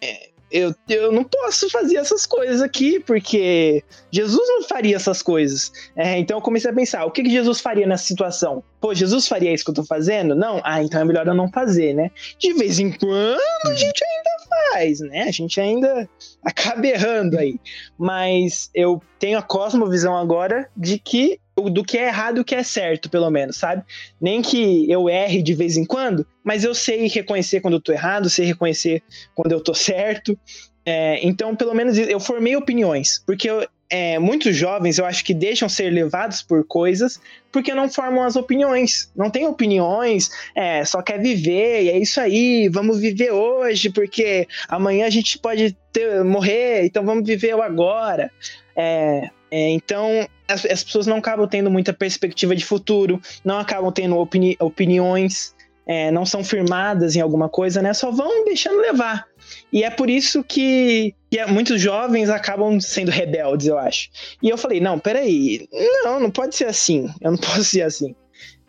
É, eu, eu não posso fazer essas coisas aqui, porque Jesus não faria essas coisas. É, então eu comecei a pensar, o que, que Jesus faria nessa situação? Pô, Jesus faria isso que eu tô fazendo? Não? Ah, então é melhor eu não fazer, né? De vez em quando a gente ainda faz, né? A gente ainda acaba errando aí. Mas eu tenho a cosmovisão agora de que do que é errado e o que é certo, pelo menos, sabe? Nem que eu erre de vez em quando, mas eu sei reconhecer quando eu tô errado, sei reconhecer quando eu tô certo. É, então, pelo menos eu formei opiniões, porque eu, é, muitos jovens eu acho que deixam ser levados por coisas porque não formam as opiniões. Não tem opiniões, é, só quer viver, e é isso aí, vamos viver hoje, porque amanhã a gente pode ter, morrer, então vamos viver o agora. É, é, então, as, as, pessoas não acabam tendo muita perspectiva de futuro, não acabam tendo opini opiniões, é, não são firmadas em alguma coisa, né? Só vão deixando levar. E é por isso que, que é, muitos jovens acabam sendo rebeldes, eu acho. E eu falei, não, peraí, não, não pode ser assim. Eu não posso ser assim.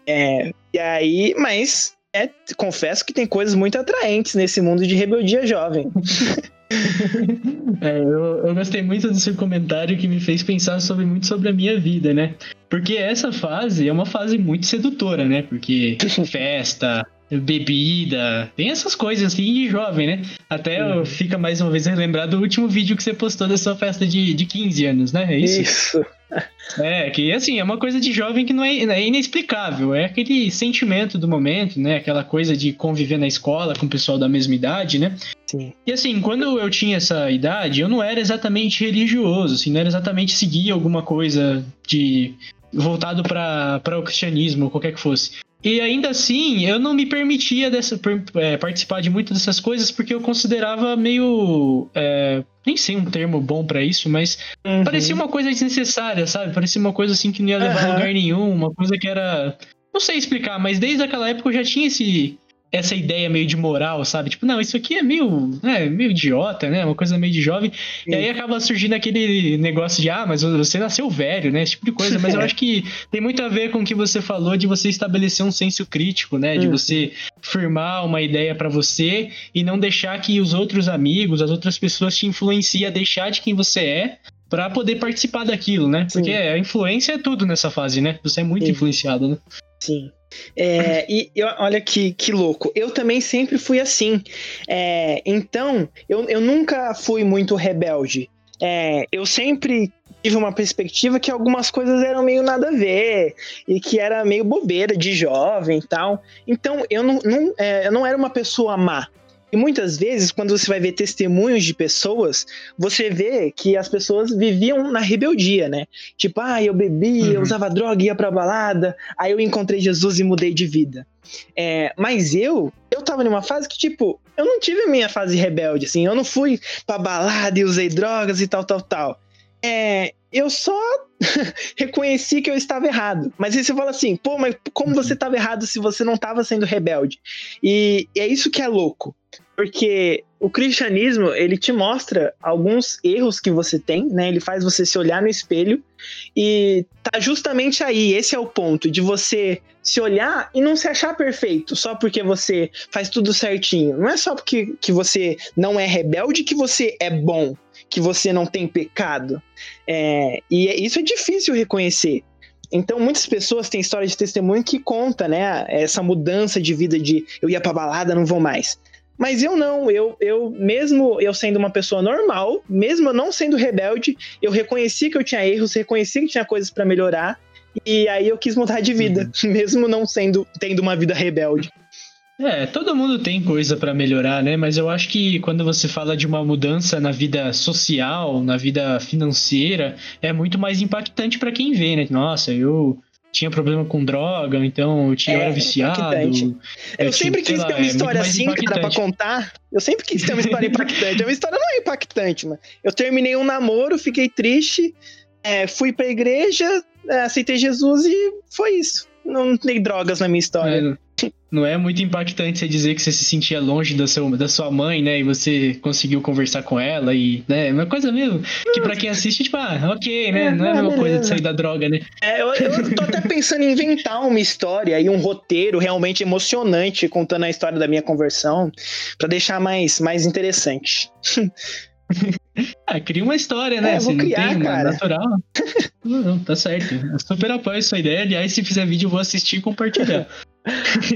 É, e aí, mas é, confesso que tem coisas muito atraentes nesse mundo de rebeldia jovem. é, eu, eu gostei muito do seu comentário que me fez pensar sobre, muito sobre a minha vida, né? Porque essa fase é uma fase muito sedutora, né? Porque festa, bebida, tem essas coisas assim de jovem, né? Até uhum. fica mais uma vez relembrado do último vídeo que você postou da sua festa de, de 15 anos, né? É isso? Isso. É, que assim, é uma coisa de jovem que não é, é, inexplicável. É aquele sentimento do momento, né? Aquela coisa de conviver na escola com o pessoal da mesma idade, né? Sim. E assim, quando eu tinha essa idade, eu não era exatamente religioso, assim, não era exatamente seguir alguma coisa de voltado para o cristianismo, qualquer que fosse. E ainda assim, eu não me permitia dessa, é, participar de muitas dessas coisas porque eu considerava meio. É, nem sei um termo bom para isso, mas uhum. parecia uma coisa desnecessária, sabe? Parecia uma coisa assim que não ia levar uhum. a lugar nenhum, uma coisa que era. Não sei explicar, mas desde aquela época eu já tinha esse, essa ideia meio de moral, sabe? Tipo, não, isso aqui é meio, é, meio idiota, né? Uma coisa meio de jovem. Sim. E aí acaba surgindo aquele negócio de, ah, mas você nasceu velho, né? Esse tipo de coisa. Mas eu acho que tem muito a ver com o que você falou de você estabelecer um senso crítico, né? De uhum. você firmar uma ideia para você e não deixar que os outros amigos, as outras pessoas te influenciem a deixar de quem você é para poder participar daquilo, né? Porque Sim. a influência é tudo nessa fase, né? Você é muito Sim. influenciado, né? Sim. É, e eu, olha que, que louco. Eu também sempre fui assim. É, então, eu, eu nunca fui muito rebelde. É, eu sempre tive uma perspectiva que algumas coisas eram meio nada a ver e que era meio bobeira de jovem e tal. Então, eu não, não, é, eu não era uma pessoa má. E muitas vezes, quando você vai ver testemunhos de pessoas, você vê que as pessoas viviam na rebeldia, né? Tipo, ah, eu bebia, uhum. eu usava droga, ia pra balada, aí eu encontrei Jesus e mudei de vida. É, mas eu, eu tava numa fase que, tipo, eu não tive a minha fase rebelde, assim, eu não fui pra balada e usei drogas e tal, tal, tal. É, eu só reconheci que eu estava errado. Mas aí você fala assim, pô, mas como você estava uhum. errado se você não estava sendo rebelde? E é isso que é louco. Porque o cristianismo, ele te mostra alguns erros que você tem, né? Ele faz você se olhar no espelho e tá justamente aí, esse é o ponto de você se olhar e não se achar perfeito, só porque você faz tudo certinho. Não é só porque que você não é rebelde que você é bom, que você não tem pecado. É, e é, isso é difícil reconhecer. Então, muitas pessoas têm história de testemunho que conta, né, essa mudança de vida de eu ia pra balada, não vou mais. Mas eu não, eu, eu mesmo eu sendo uma pessoa normal, mesmo eu não sendo rebelde, eu reconheci que eu tinha erros, reconheci que tinha coisas para melhorar, e aí eu quis mudar de vida, uhum. mesmo não sendo tendo uma vida rebelde. É, todo mundo tem coisa para melhorar, né? Mas eu acho que quando você fala de uma mudança na vida social, na vida financeira, é muito mais impactante para quem vê, né? Nossa, eu tinha problema com droga, então eu tinha é, era viciado. Eu, eu sempre quis lá, ter uma é história é assim, cara, pra contar. Eu sempre quis ter uma história impactante. A minha história não é impactante, mano. Eu terminei um namoro, fiquei triste, é, fui pra igreja, é, aceitei Jesus e foi isso. Não tem drogas na minha história. É, não é muito impactante você dizer que você se sentia longe da, seu, da sua mãe, né? E você conseguiu conversar com ela e, né? Uma coisa mesmo que para quem assiste, tipo, ah, ok, né? É, não é a mesma beleza. coisa de sair da droga, né? É, eu, eu tô até pensando em inventar uma história e um roteiro realmente emocionante contando a história da minha conversão para deixar mais, mais interessante. ah, cria uma história, né? É, vou criar, tem, cara. Natural. não, não, tá certo. Eu super apoio essa ideia. Aliás, se fizer vídeo, eu vou assistir e compartilhar.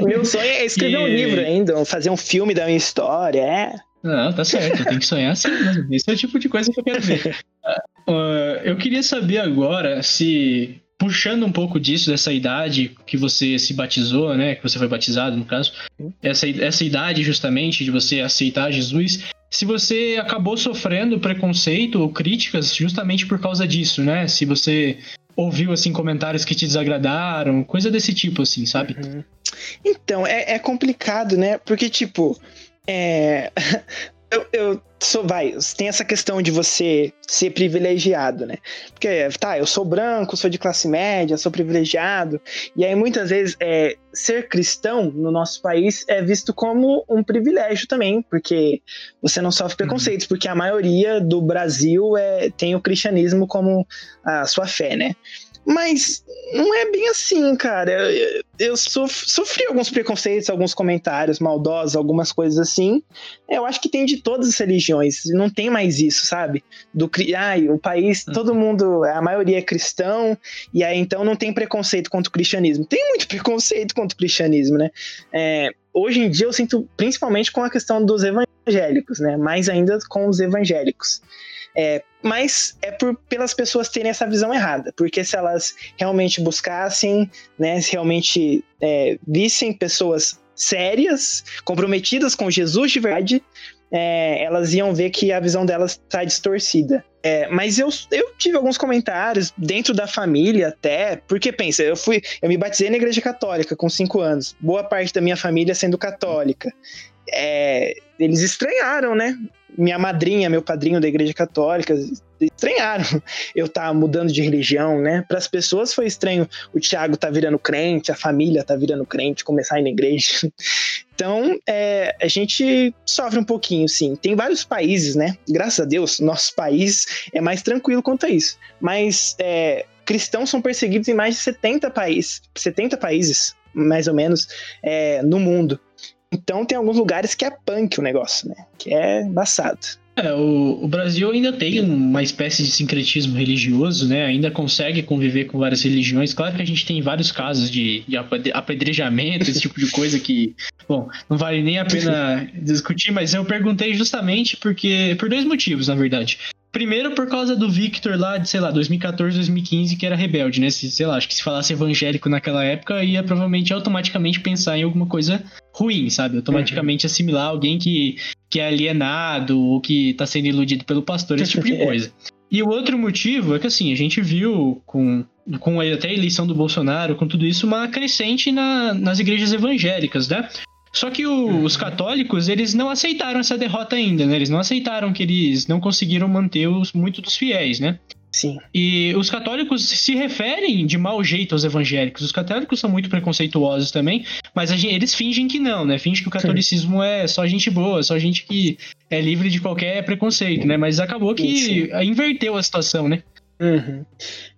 O meu sonho é escrever e... um livro ainda, fazer um filme da minha história, é. Não, tá certo, tem que sonhar assim mesmo. Esse é o tipo de coisa que eu quero ver. Uh, eu queria saber agora se, puxando um pouco disso, dessa idade que você se batizou, né? Que você foi batizado, no caso, essa, essa idade justamente de você aceitar Jesus, se você acabou sofrendo preconceito ou críticas justamente por causa disso, né? Se você ouviu, assim, comentários que te desagradaram, coisa desse tipo, assim, sabe? Uhum. Então, é, é complicado, né? Porque, tipo, é... eu, eu sou, vai, tem essa questão de você ser privilegiado, né? Porque, tá, eu sou branco, sou de classe média, sou privilegiado, e aí muitas vezes é, ser cristão no nosso país é visto como um privilégio também, porque você não sofre uhum. preconceitos, porque a maioria do Brasil é, tem o cristianismo como a sua fé, né? Mas não é bem assim, cara. Eu, eu sofri alguns preconceitos, alguns comentários maldosos, algumas coisas assim. Eu acho que tem de todas as religiões. Não tem mais isso, sabe? Do ai, o país, uhum. todo mundo, a maioria é cristão, e aí então não tem preconceito contra o cristianismo. Tem muito preconceito contra o cristianismo, né? É, hoje em dia eu sinto principalmente com a questão dos evangélicos, né? Mais ainda com os evangélicos. É, mas é por, pelas pessoas terem essa visão errada, porque se elas realmente buscassem, né, se realmente é, vissem pessoas sérias, comprometidas com Jesus de verdade, é, elas iam ver que a visão delas está distorcida. É, mas eu, eu tive alguns comentários dentro da família até, porque pensa, eu fui, eu me batizei na igreja católica com cinco anos, boa parte da minha família sendo católica. É, eles estranharam, né? Minha madrinha, meu padrinho da igreja católica, estranharam eu estar tá mudando de religião, né? Para as pessoas foi estranho o Tiago tá virando crente, a família tá virando crente, começar a ir na igreja. Então, é, a gente sofre um pouquinho, sim. Tem vários países, né? Graças a Deus, nosso país é mais tranquilo quanto a isso. Mas é, cristãos são perseguidos em mais de 70 países, 70 países, mais ou menos, é, no mundo. Então tem alguns lugares que é punk o negócio, né? Que é embaçado. É, o, o, Brasil ainda tem uma espécie de sincretismo religioso, né? Ainda consegue conviver com várias religiões. Claro que a gente tem vários casos de, de apedrejamento, esse tipo de coisa que, bom, não vale nem a pena discutir, mas eu perguntei justamente porque por dois motivos, na verdade. Primeiro por causa do Victor lá de, sei lá, 2014, 2015, que era rebelde, né? Se, sei lá, acho que se falasse evangélico naquela época, ia provavelmente automaticamente pensar em alguma coisa ruim, sabe? Automaticamente uhum. assimilar alguém que, que é alienado ou que tá sendo iludido pelo pastor, esse tipo de coisa. E o outro motivo é que, assim, a gente viu com, com até a eleição do Bolsonaro, com tudo isso, uma crescente na, nas igrejas evangélicas, né? Só que o, uhum. os católicos, eles não aceitaram essa derrota ainda, né? Eles não aceitaram que eles não conseguiram manter os, muito dos fiéis, né? Sim. E os católicos se referem de mau jeito aos evangélicos. Os católicos são muito preconceituosos também, mas gente, eles fingem que não, né? Fingem que o catolicismo Sim. é só gente boa, só gente que é livre de qualquer preconceito, né? Mas acabou que Sim. inverteu a situação, né? Uhum.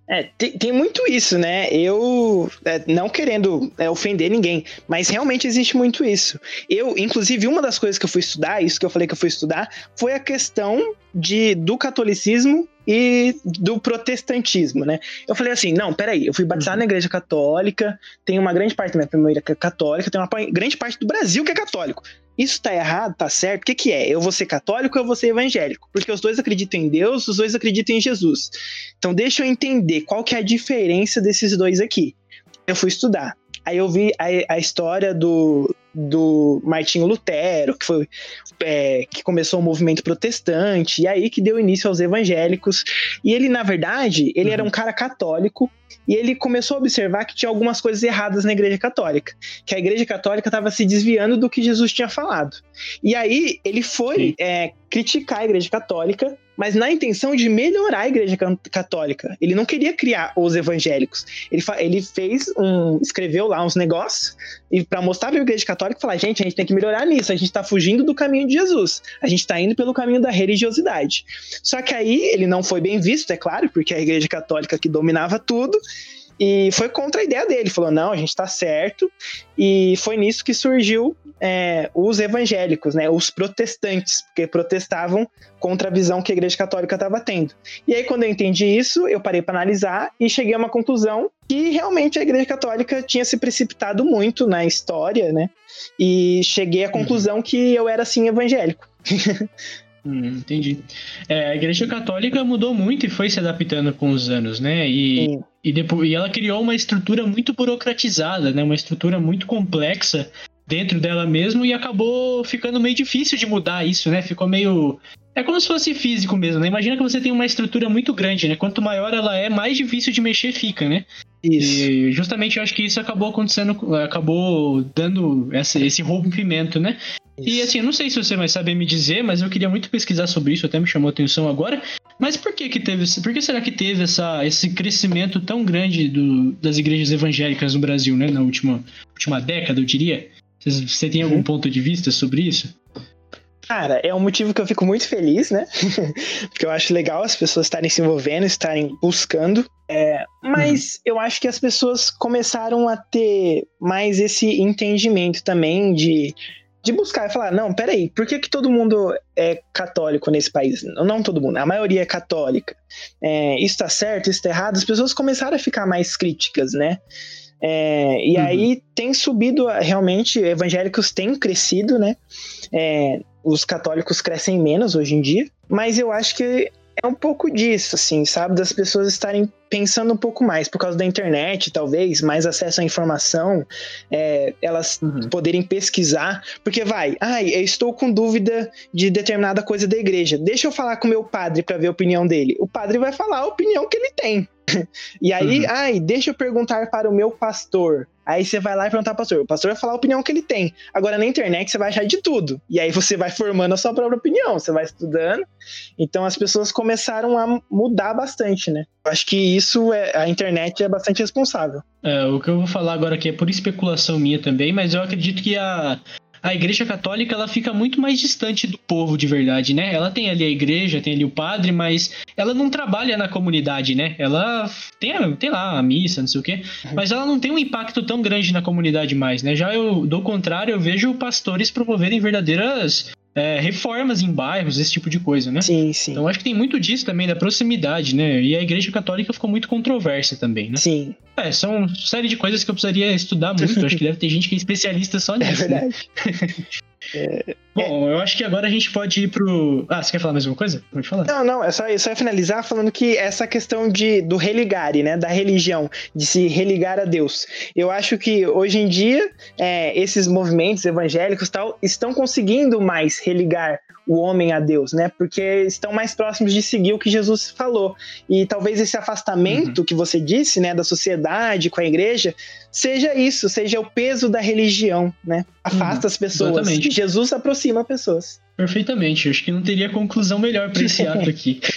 É, tem, tem, muito isso, né? Eu, é, não querendo é, ofender ninguém, mas realmente existe muito isso. Eu, inclusive, uma das coisas que eu fui estudar, isso que eu falei que eu fui estudar, foi a questão de, do catolicismo e do protestantismo, né? Eu falei assim, não, peraí, eu fui batizado uhum. na igreja católica, tem uma grande parte da minha família que é católica, tem uma grande parte do Brasil que é católico. Isso tá errado, tá certo? O que, que é? Eu vou ser católico ou eu vou ser evangélico? Porque os dois acreditam em Deus, os dois acreditam em Jesus. Então deixa eu entender qual que é a diferença desses dois aqui. Eu fui estudar. Aí eu vi a, a história do, do Martinho Lutero, que foi é, que começou o movimento protestante, e aí que deu início aos evangélicos. E ele, na verdade, ele uhum. era um cara católico e ele começou a observar que tinha algumas coisas erradas na igreja católica, que a igreja católica estava se desviando do que Jesus tinha falado. E aí ele foi é, criticar a igreja católica mas na intenção de melhorar a igreja católica. Ele não queria criar os evangélicos. Ele, ele fez um. escreveu lá uns negócios e para mostrar para a igreja católica falar: gente, a gente tem que melhorar nisso, a gente está fugindo do caminho de Jesus, a gente está indo pelo caminho da religiosidade. Só que aí ele não foi bem visto, é claro, porque a igreja católica que dominava tudo e foi contra a ideia dele. Falou: não, a gente está certo. E foi nisso que surgiu é, os evangélicos, né, os protestantes, porque protestavam contra a visão que a Igreja Católica estava tendo. E aí, quando eu entendi isso, eu parei para analisar e cheguei a uma conclusão que realmente a Igreja Católica tinha se precipitado muito na história, né? E cheguei à conclusão uhum. que eu era sim evangélico. Hum, entendi. É, a Igreja Católica mudou muito e foi se adaptando com os anos, né? E, e, depois, e ela criou uma estrutura muito burocratizada, né? Uma estrutura muito complexa dentro dela mesmo e acabou ficando meio difícil de mudar isso, né? Ficou meio. É como se fosse físico mesmo, né? Imagina que você tem uma estrutura muito grande, né? Quanto maior ela é, mais difícil de mexer fica, né? Isso. E justamente eu acho que isso acabou acontecendo, acabou dando essa, esse rompimento, né? Isso. E assim, eu não sei se você vai saber me dizer, mas eu queria muito pesquisar sobre isso, até me chamou a atenção agora. Mas por que que teve, por que será que teve essa, esse crescimento tão grande do, das igrejas evangélicas no Brasil, né? Na última, última década, eu diria. Você, você tem algum uhum. ponto de vista sobre isso? Cara, é um motivo que eu fico muito feliz, né? Porque eu acho legal as pessoas estarem se envolvendo, estarem buscando. É, mas uhum. eu acho que as pessoas começaram a ter mais esse entendimento também de, de buscar e falar: não, peraí, por que, que todo mundo é católico nesse país? Não todo mundo, a maioria é católica. É, isso tá certo, isso tá errado. As pessoas começaram a ficar mais críticas, né? É, e uhum. aí tem subido, realmente, evangélicos têm crescido, né? É, os católicos crescem menos hoje em dia, mas eu acho que é um pouco disso, assim, sabe? Das pessoas estarem pensando um pouco mais, por causa da internet, talvez, mais acesso à informação, é, elas uhum. poderem pesquisar, porque vai, ai, eu estou com dúvida de determinada coisa da igreja, deixa eu falar com meu padre para ver a opinião dele. O padre vai falar a opinião que ele tem. e aí, uhum. ai, deixa eu perguntar para o meu pastor. Aí você vai lá e perguntar ao pastor. O pastor vai falar a opinião que ele tem. Agora na internet você vai achar de tudo. E aí você vai formando a sua própria opinião, você vai estudando. Então as pessoas começaram a mudar bastante, né? Eu acho que isso é a internet é bastante responsável. É, o que eu vou falar agora aqui é por especulação minha também, mas eu acredito que a a igreja católica ela fica muito mais distante do povo de verdade, né? Ela tem ali a igreja, tem ali o padre, mas ela não trabalha na comunidade, né? Ela tem, tem lá a missa, não sei o quê, uhum. mas ela não tem um impacto tão grande na comunidade mais, né? Já eu, do contrário, eu vejo pastores promoverem verdadeiras é, reformas em bairros, esse tipo de coisa, né? Sim, sim. Então acho que tem muito disso também, da proximidade, né? E a igreja católica ficou muito controversa também, né? Sim. É, são série de coisas que eu precisaria estudar muito. acho que deve ter gente que é especialista só é nisso. É verdade. Né? É, Bom, eu acho que agora a gente pode ir pro. Ah, você quer falar mais uma coisa? Pode falar. Não, não, é só, é só finalizar falando que essa questão de, do religare, né? Da religião, de se religar a Deus. Eu acho que hoje em dia é, esses movimentos evangélicos tal estão conseguindo mais religar o homem a Deus, né? Porque estão mais próximos de seguir o que Jesus falou. E talvez esse afastamento uhum. que você disse, né, da sociedade com a igreja, seja isso, seja o peso da religião, né? Afasta uhum. as pessoas. Exatamente. Jesus aproxima pessoas. Perfeitamente. Acho que não teria conclusão melhor para esse ato aqui.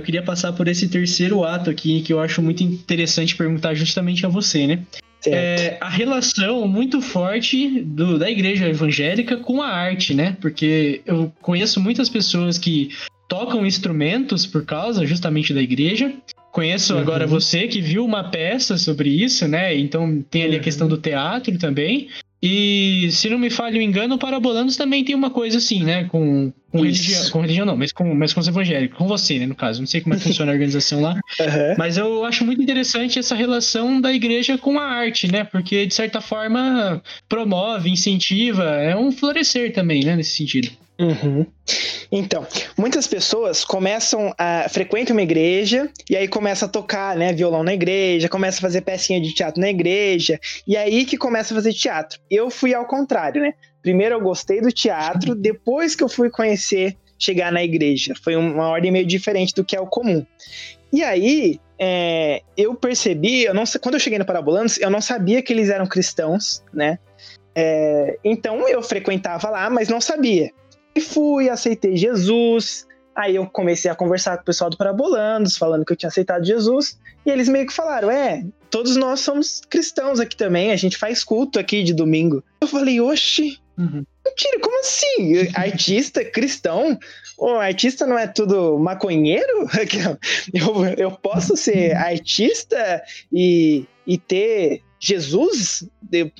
eu queria passar por esse terceiro ato aqui que eu acho muito interessante perguntar justamente a você, né? É, a relação muito forte do, da igreja evangélica com a arte, né? Porque eu conheço muitas pessoas que tocam instrumentos por causa justamente da igreja. Conheço uhum. agora você que viu uma peça sobre isso, né? Então tem ali a questão do teatro também. E se não me falha o engano, o Parabolanos também tem uma coisa assim, né? Com, com religião. Com religião não, mas com, mas com os evangélicos. Com você, né, no caso. Não sei como é que funciona a organização lá. Uhum. Mas eu acho muito interessante essa relação da igreja com a arte, né? Porque, de certa forma, promove, incentiva. É um florescer também, né? Nesse sentido. Uhum. Então, muitas pessoas começam a frequentam uma igreja e aí começa a tocar, né, violão na igreja, começa a fazer pecinha de teatro na igreja e aí que começa a fazer teatro. Eu fui ao contrário, né? Primeiro eu gostei do teatro, depois que eu fui conhecer chegar na igreja. Foi uma ordem meio diferente do que é o comum. E aí, é, eu percebi, eu não quando eu cheguei no Parabolanos, eu não sabia que eles eram cristãos, né? É, então eu frequentava lá, mas não sabia. E fui, aceitei Jesus. Aí eu comecei a conversar com o pessoal do Parabolandos, falando que eu tinha aceitado Jesus. E eles meio que falaram: é, todos nós somos cristãos aqui também, a gente faz culto aqui de domingo. Eu falei: oxe, uhum. mentira, como assim? Artista cristão? O artista não é tudo maconheiro? Eu, eu posso ser artista e, e ter Jesus? Eu,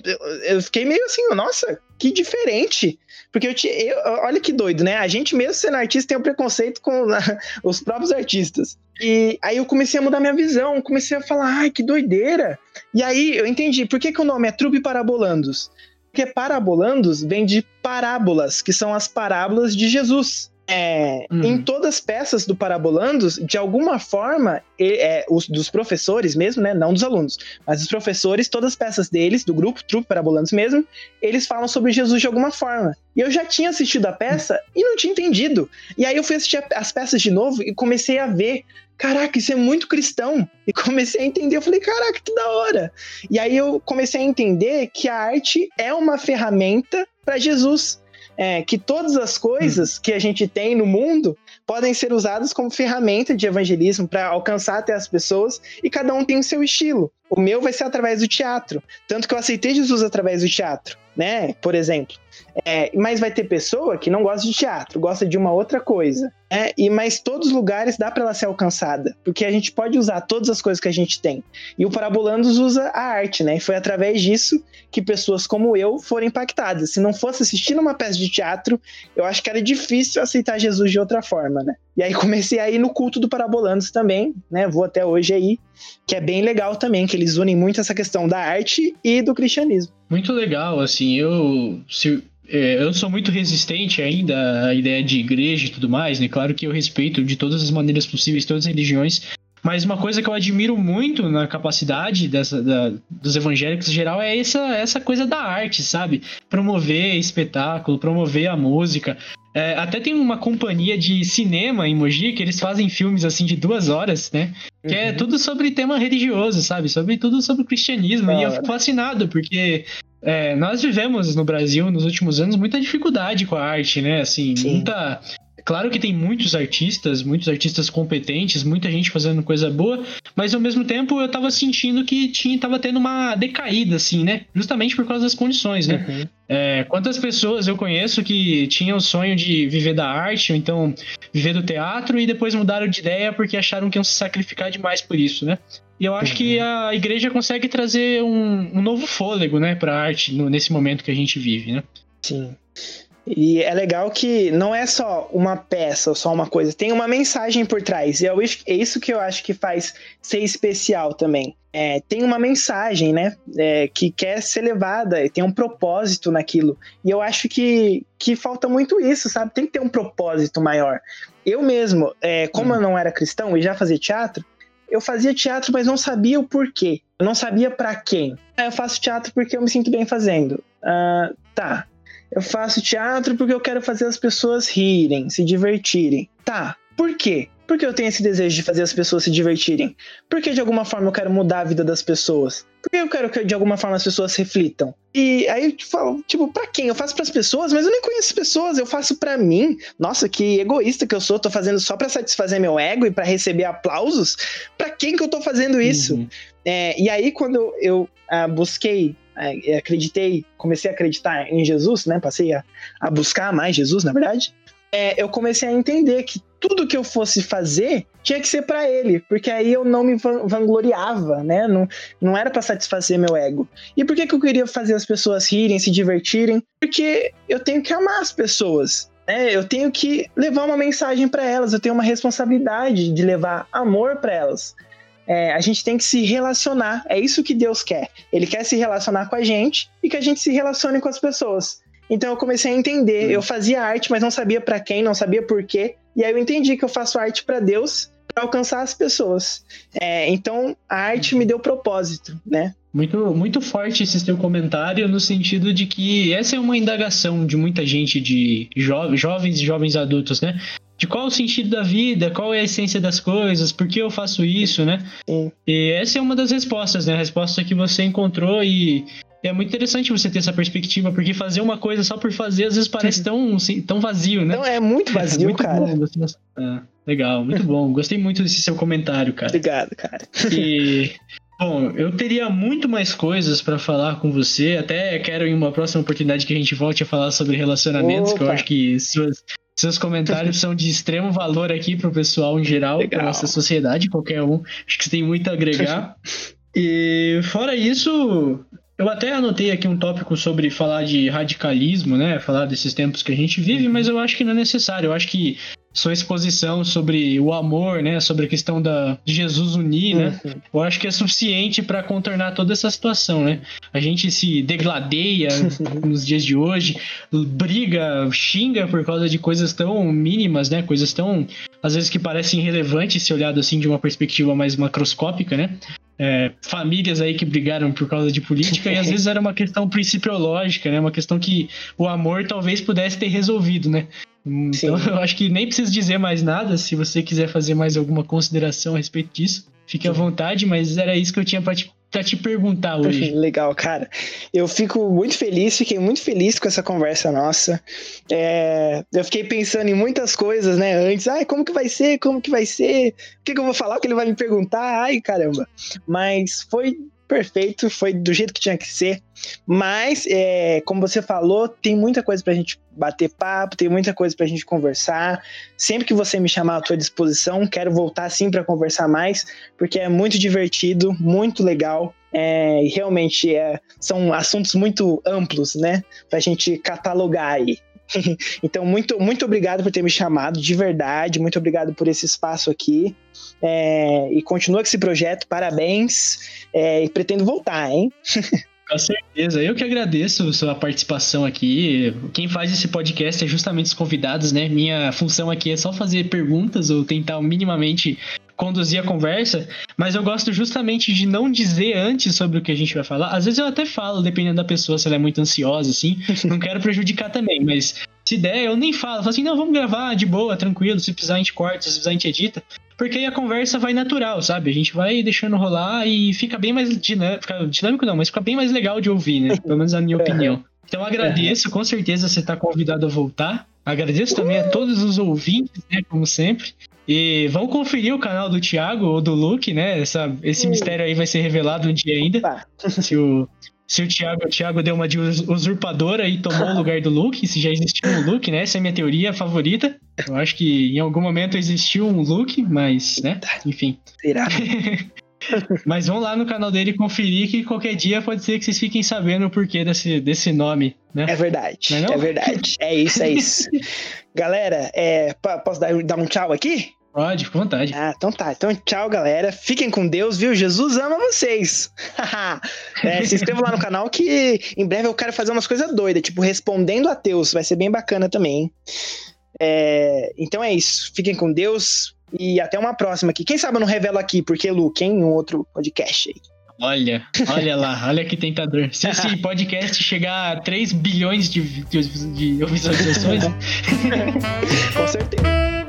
eu fiquei meio assim, nossa, que diferente. Porque eu, te, eu, olha que doido, né? A gente mesmo sendo artista tem um preconceito com os próprios artistas. E aí eu comecei a mudar minha visão, comecei a falar, ai, que doideira. E aí eu entendi, por que, que o nome é Trupe Parabolandos? Porque Parabolandos vem de parábolas, que são as parábolas de Jesus. É, uhum. em todas as peças do Parabolandos, de alguma forma, é, os dos professores mesmo, né? Não dos alunos, mas os professores, todas as peças deles, do grupo Trupe Parabolandos mesmo, eles falam sobre Jesus de alguma forma. E eu já tinha assistido a peça uhum. e não tinha entendido. E aí eu fui assistir as peças de novo e comecei a ver caraca, isso é muito cristão. E comecei a entender, eu falei, caraca, que da hora. E aí eu comecei a entender que a arte é uma ferramenta para Jesus é, que todas as coisas que a gente tem no mundo podem ser usadas como ferramenta de evangelismo para alcançar até as pessoas e cada um tem o seu estilo. O meu vai ser através do teatro, tanto que eu aceitei Jesus através do teatro, né? Por exemplo. É, mas vai ter pessoa que não gosta de teatro, gosta de uma outra coisa. É, e mas todos os lugares dá para ela ser alcançada, porque a gente pode usar todas as coisas que a gente tem. E o Parabolandos usa a arte, né? E foi através disso que pessoas como eu foram impactadas. Se não fosse assistir uma peça de teatro, eu acho que era difícil aceitar Jesus de outra forma, né? E aí comecei a ir no culto do Parabolandos também, né? Vou até hoje aí, que é bem legal também, que eles unem muito essa questão da arte e do cristianismo. Muito legal, assim, eu se, é, eu sou muito resistente ainda à ideia de igreja e tudo mais, né? Claro que eu respeito de todas as maneiras possíveis todas as religiões, mas uma coisa que eu admiro muito na capacidade dessa, da, dos evangélicos em geral é essa, essa coisa da arte, sabe? Promover espetáculo, promover a música. É, até tem uma companhia de cinema em Mogi que eles fazem filmes assim de duas horas, né? Que é uhum. é tudo sobre tema religioso, sabe? Sobre tudo sobre o cristianismo. e eu fico fascinado, porque é, nós vivemos no Brasil nos últimos anos muita dificuldade com a arte, né? Assim, Sim. muita Claro que tem muitos artistas, muitos artistas competentes, muita gente fazendo coisa boa, mas ao mesmo tempo eu tava sentindo que tinha, tava tendo uma decaída, assim, né? Justamente por causa das condições, né? Uhum. É, quantas pessoas eu conheço que tinham o sonho de viver da arte, ou então viver do teatro, e depois mudaram de ideia porque acharam que iam se sacrificar demais por isso, né? E eu acho uhum. que a igreja consegue trazer um, um novo fôlego, né, pra arte no, nesse momento que a gente vive, né? Sim. E é legal que não é só uma peça ou só uma coisa, tem uma mensagem por trás. E é isso que eu acho que faz ser especial também. É, tem uma mensagem, né, é, que quer ser levada, tem um propósito naquilo. E eu acho que, que falta muito isso, sabe? Tem que ter um propósito maior. Eu mesmo, é, como hum. eu não era cristão e já fazia teatro, eu fazia teatro, mas não sabia o porquê. Eu não sabia para quem. Ah, eu faço teatro porque eu me sinto bem fazendo. Uh, tá, eu faço teatro porque eu quero fazer as pessoas rirem, se divertirem. Tá, por quê? Porque eu tenho esse desejo de fazer as pessoas se divertirem. Porque de alguma forma eu quero mudar a vida das pessoas. Porque eu quero que de alguma forma as pessoas reflitam. E aí eu te falo, tipo, pra quem? Eu faço pras pessoas, mas eu nem conheço as pessoas, eu faço para mim. Nossa, que egoísta que eu sou, tô fazendo só para satisfazer meu ego e para receber aplausos. Para quem que eu tô fazendo isso? Uhum. É, e aí quando eu ah, busquei é, acreditei, comecei a acreditar em Jesus, né? Passei a, a buscar mais Jesus, na verdade. É, eu comecei a entender que tudo que eu fosse fazer tinha que ser para ele, porque aí eu não me vangloriava, né? Não, não era para satisfazer meu ego. E por que, que eu queria fazer as pessoas rirem, se divertirem? Porque eu tenho que amar as pessoas. Né? Eu tenho que levar uma mensagem para elas, eu tenho uma responsabilidade de levar amor para elas é, a gente tem que se relacionar. É isso que Deus quer. Ele quer se relacionar com a gente e que a gente se relacione com as pessoas. Então eu comecei a entender. Hum. Eu fazia arte, mas não sabia para quem, não sabia por quê. E aí eu entendi que eu faço arte para Deus, para alcançar as pessoas. É, então a arte me deu propósito, né? Muito, muito forte esse seu comentário no sentido de que essa é uma indagação de muita gente, de jo jovens e jovens adultos, né? De qual o sentido da vida, qual é a essência das coisas, por que eu faço isso, né? Sim. E essa é uma das respostas, né? A resposta que você encontrou e é muito interessante você ter essa perspectiva, porque fazer uma coisa só por fazer às vezes parece tão, tão vazio, né? Não, é muito vazio, é muito cara. Bom, ah, legal, muito bom. Gostei muito desse seu comentário, cara. Obrigado, cara. E Bom, eu teria muito mais coisas para falar com você. Até quero em uma próxima oportunidade que a gente volte a falar sobre relacionamentos, Opa. que eu acho que suas, seus comentários são de extremo valor aqui pro pessoal em geral, para nossa sociedade, qualquer um. Acho que você tem muito a agregar. e fora isso, eu até anotei aqui um tópico sobre falar de radicalismo, né? Falar desses tempos que a gente vive, mas eu acho que não é necessário. Eu acho que sua exposição sobre o amor, né, sobre a questão da, de Jesus unir, né, uhum. eu acho que é suficiente para contornar toda essa situação, né? A gente se degladeia nos dias de hoje, briga, xinga por causa de coisas tão mínimas, né, coisas tão às vezes que parecem irrelevantes se olhado assim de uma perspectiva mais macroscópica, né? É, famílias aí que brigaram por causa de política e às vezes era uma questão principiológica, né? Uma questão que o amor talvez pudesse ter resolvido, né? Então Sim. eu acho que nem preciso dizer mais nada. Se você quiser fazer mais alguma consideração a respeito disso, fique Sim. à vontade, mas era isso que eu tinha para te, pra te perguntar hoje. Legal, cara. Eu fico muito feliz, fiquei muito feliz com essa conversa nossa. É, eu fiquei pensando em muitas coisas, né, antes. Ai, como que vai ser? Como que vai ser? O que, que eu vou falar? O que ele vai me perguntar? Ai, caramba. Mas foi perfeito, foi do jeito que tinha que ser. Mas, é, como você falou, tem muita coisa pra gente bater papo, tem muita coisa pra gente conversar. Sempre que você me chamar à tua disposição, quero voltar sim para conversar mais, porque é muito divertido, muito legal. É, realmente é, são assuntos muito amplos, né? Pra gente catalogar aí. então, muito, muito obrigado por ter me chamado, de verdade. Muito obrigado por esse espaço aqui. É, e continua com esse projeto, parabéns. É, e pretendo voltar, hein? Com certeza. Eu que agradeço sua participação aqui. Quem faz esse podcast é justamente os convidados, né? Minha função aqui é só fazer perguntas ou tentar minimamente conduzir a conversa, mas eu gosto justamente de não dizer antes sobre o que a gente vai falar. Às vezes eu até falo, dependendo da pessoa, se ela é muito ansiosa, assim. não quero prejudicar também, mas se der, eu nem falo. Falo assim, não, vamos gravar de boa, tranquilo. Se precisar, a gente corta, se precisar, a gente edita. Porque aí a conversa vai natural, sabe? A gente vai deixando rolar e fica bem mais dinâmico. Dinâmico não, mas fica bem mais legal de ouvir, né? Pelo menos a minha opinião. Então agradeço, com certeza você está convidado a voltar. Agradeço também a todos os ouvintes, né? Como sempre. E vão conferir o canal do Thiago ou do Luke, né? Essa, esse hum. mistério aí vai ser revelado um dia ainda. Tá. Se o, se o Thiago, o Thiago deu uma de usurpadora e tomou o lugar do Luke, se já existiu um Luke, né? Essa é a minha teoria favorita. Eu acho que em algum momento existiu um Luke, mas, né? Enfim. Será? mas vão lá no canal dele conferir que qualquer dia pode ser que vocês fiquem sabendo o porquê desse, desse nome, né? É verdade. Não é, não? é verdade. É isso, é isso. Galera, é, posso dar, dar um tchau aqui? Pode, com vontade. Ah, então tá. Então tchau, galera. Fiquem com Deus, viu? Jesus ama vocês. é, se inscrevam lá no canal que em breve eu quero fazer umas coisas doidas, tipo respondendo a Deus. Vai ser bem bacana também. É, então é isso. Fiquem com Deus e até uma próxima aqui. Quem sabe eu não revelo aqui, porque Luke, em um outro podcast aí. Olha, olha lá, olha que tentador. Se esse podcast chegar a 3 bilhões de, de, de visualizações. com certeza.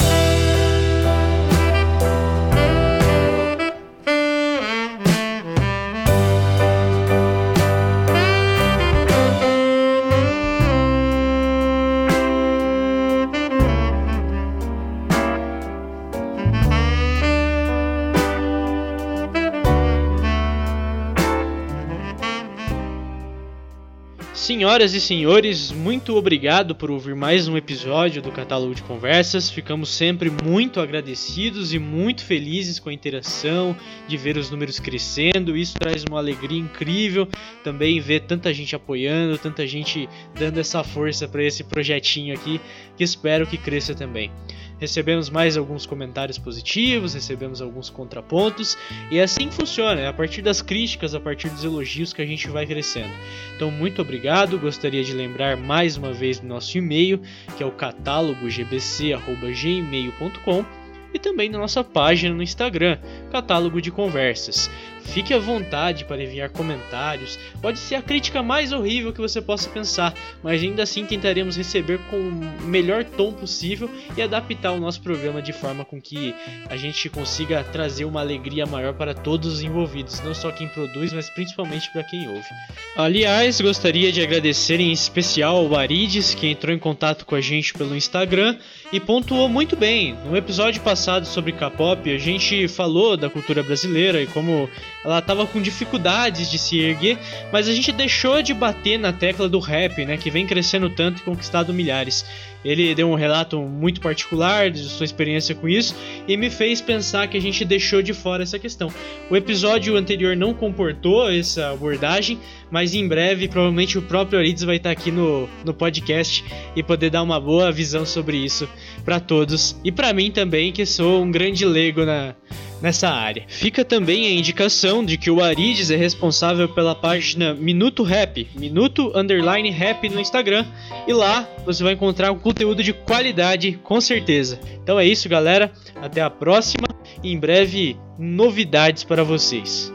Senhoras e senhores, muito obrigado por ouvir mais um episódio do Catálogo de Conversas. Ficamos sempre muito agradecidos e muito felizes com a interação, de ver os números crescendo. Isso traz uma alegria incrível também ver tanta gente apoiando, tanta gente dando essa força para esse projetinho aqui, que espero que cresça também recebemos mais alguns comentários positivos, recebemos alguns contrapontos, e assim funciona, é a partir das críticas, a partir dos elogios que a gente vai crescendo. Então, muito obrigado, gostaria de lembrar mais uma vez do nosso e-mail, que é o catálogo gbc.gmail.com e também na nossa página no Instagram, Catálogo de Conversas. Fique à vontade para enviar comentários, pode ser a crítica mais horrível que você possa pensar, mas ainda assim tentaremos receber com o melhor tom possível e adaptar o nosso programa de forma com que a gente consiga trazer uma alegria maior para todos os envolvidos, não só quem produz, mas principalmente para quem ouve. Aliás, gostaria de agradecer em especial ao Arides, que entrou em contato com a gente pelo Instagram e pontuou muito bem. No episódio passado sobre K-pop, a gente falou da cultura brasileira e como ela estava com dificuldades de se erguer, mas a gente deixou de bater na tecla do rap, né, que vem crescendo tanto e conquistado milhares. Ele deu um relato muito particular de sua experiência com isso e me fez pensar que a gente deixou de fora essa questão. O episódio anterior não comportou essa abordagem, mas em breve provavelmente o próprio Arides vai estar aqui no, no podcast e poder dar uma boa visão sobre isso para todos e para mim também, que sou um grande leigo na, nessa área. Fica também a indicação de que o Arides é responsável pela página Minuto Rap, Minuto Underline Rap no Instagram, e lá você vai encontrar um conteúdo de qualidade, com certeza. Então é isso, galera. Até a próxima e em breve novidades para vocês.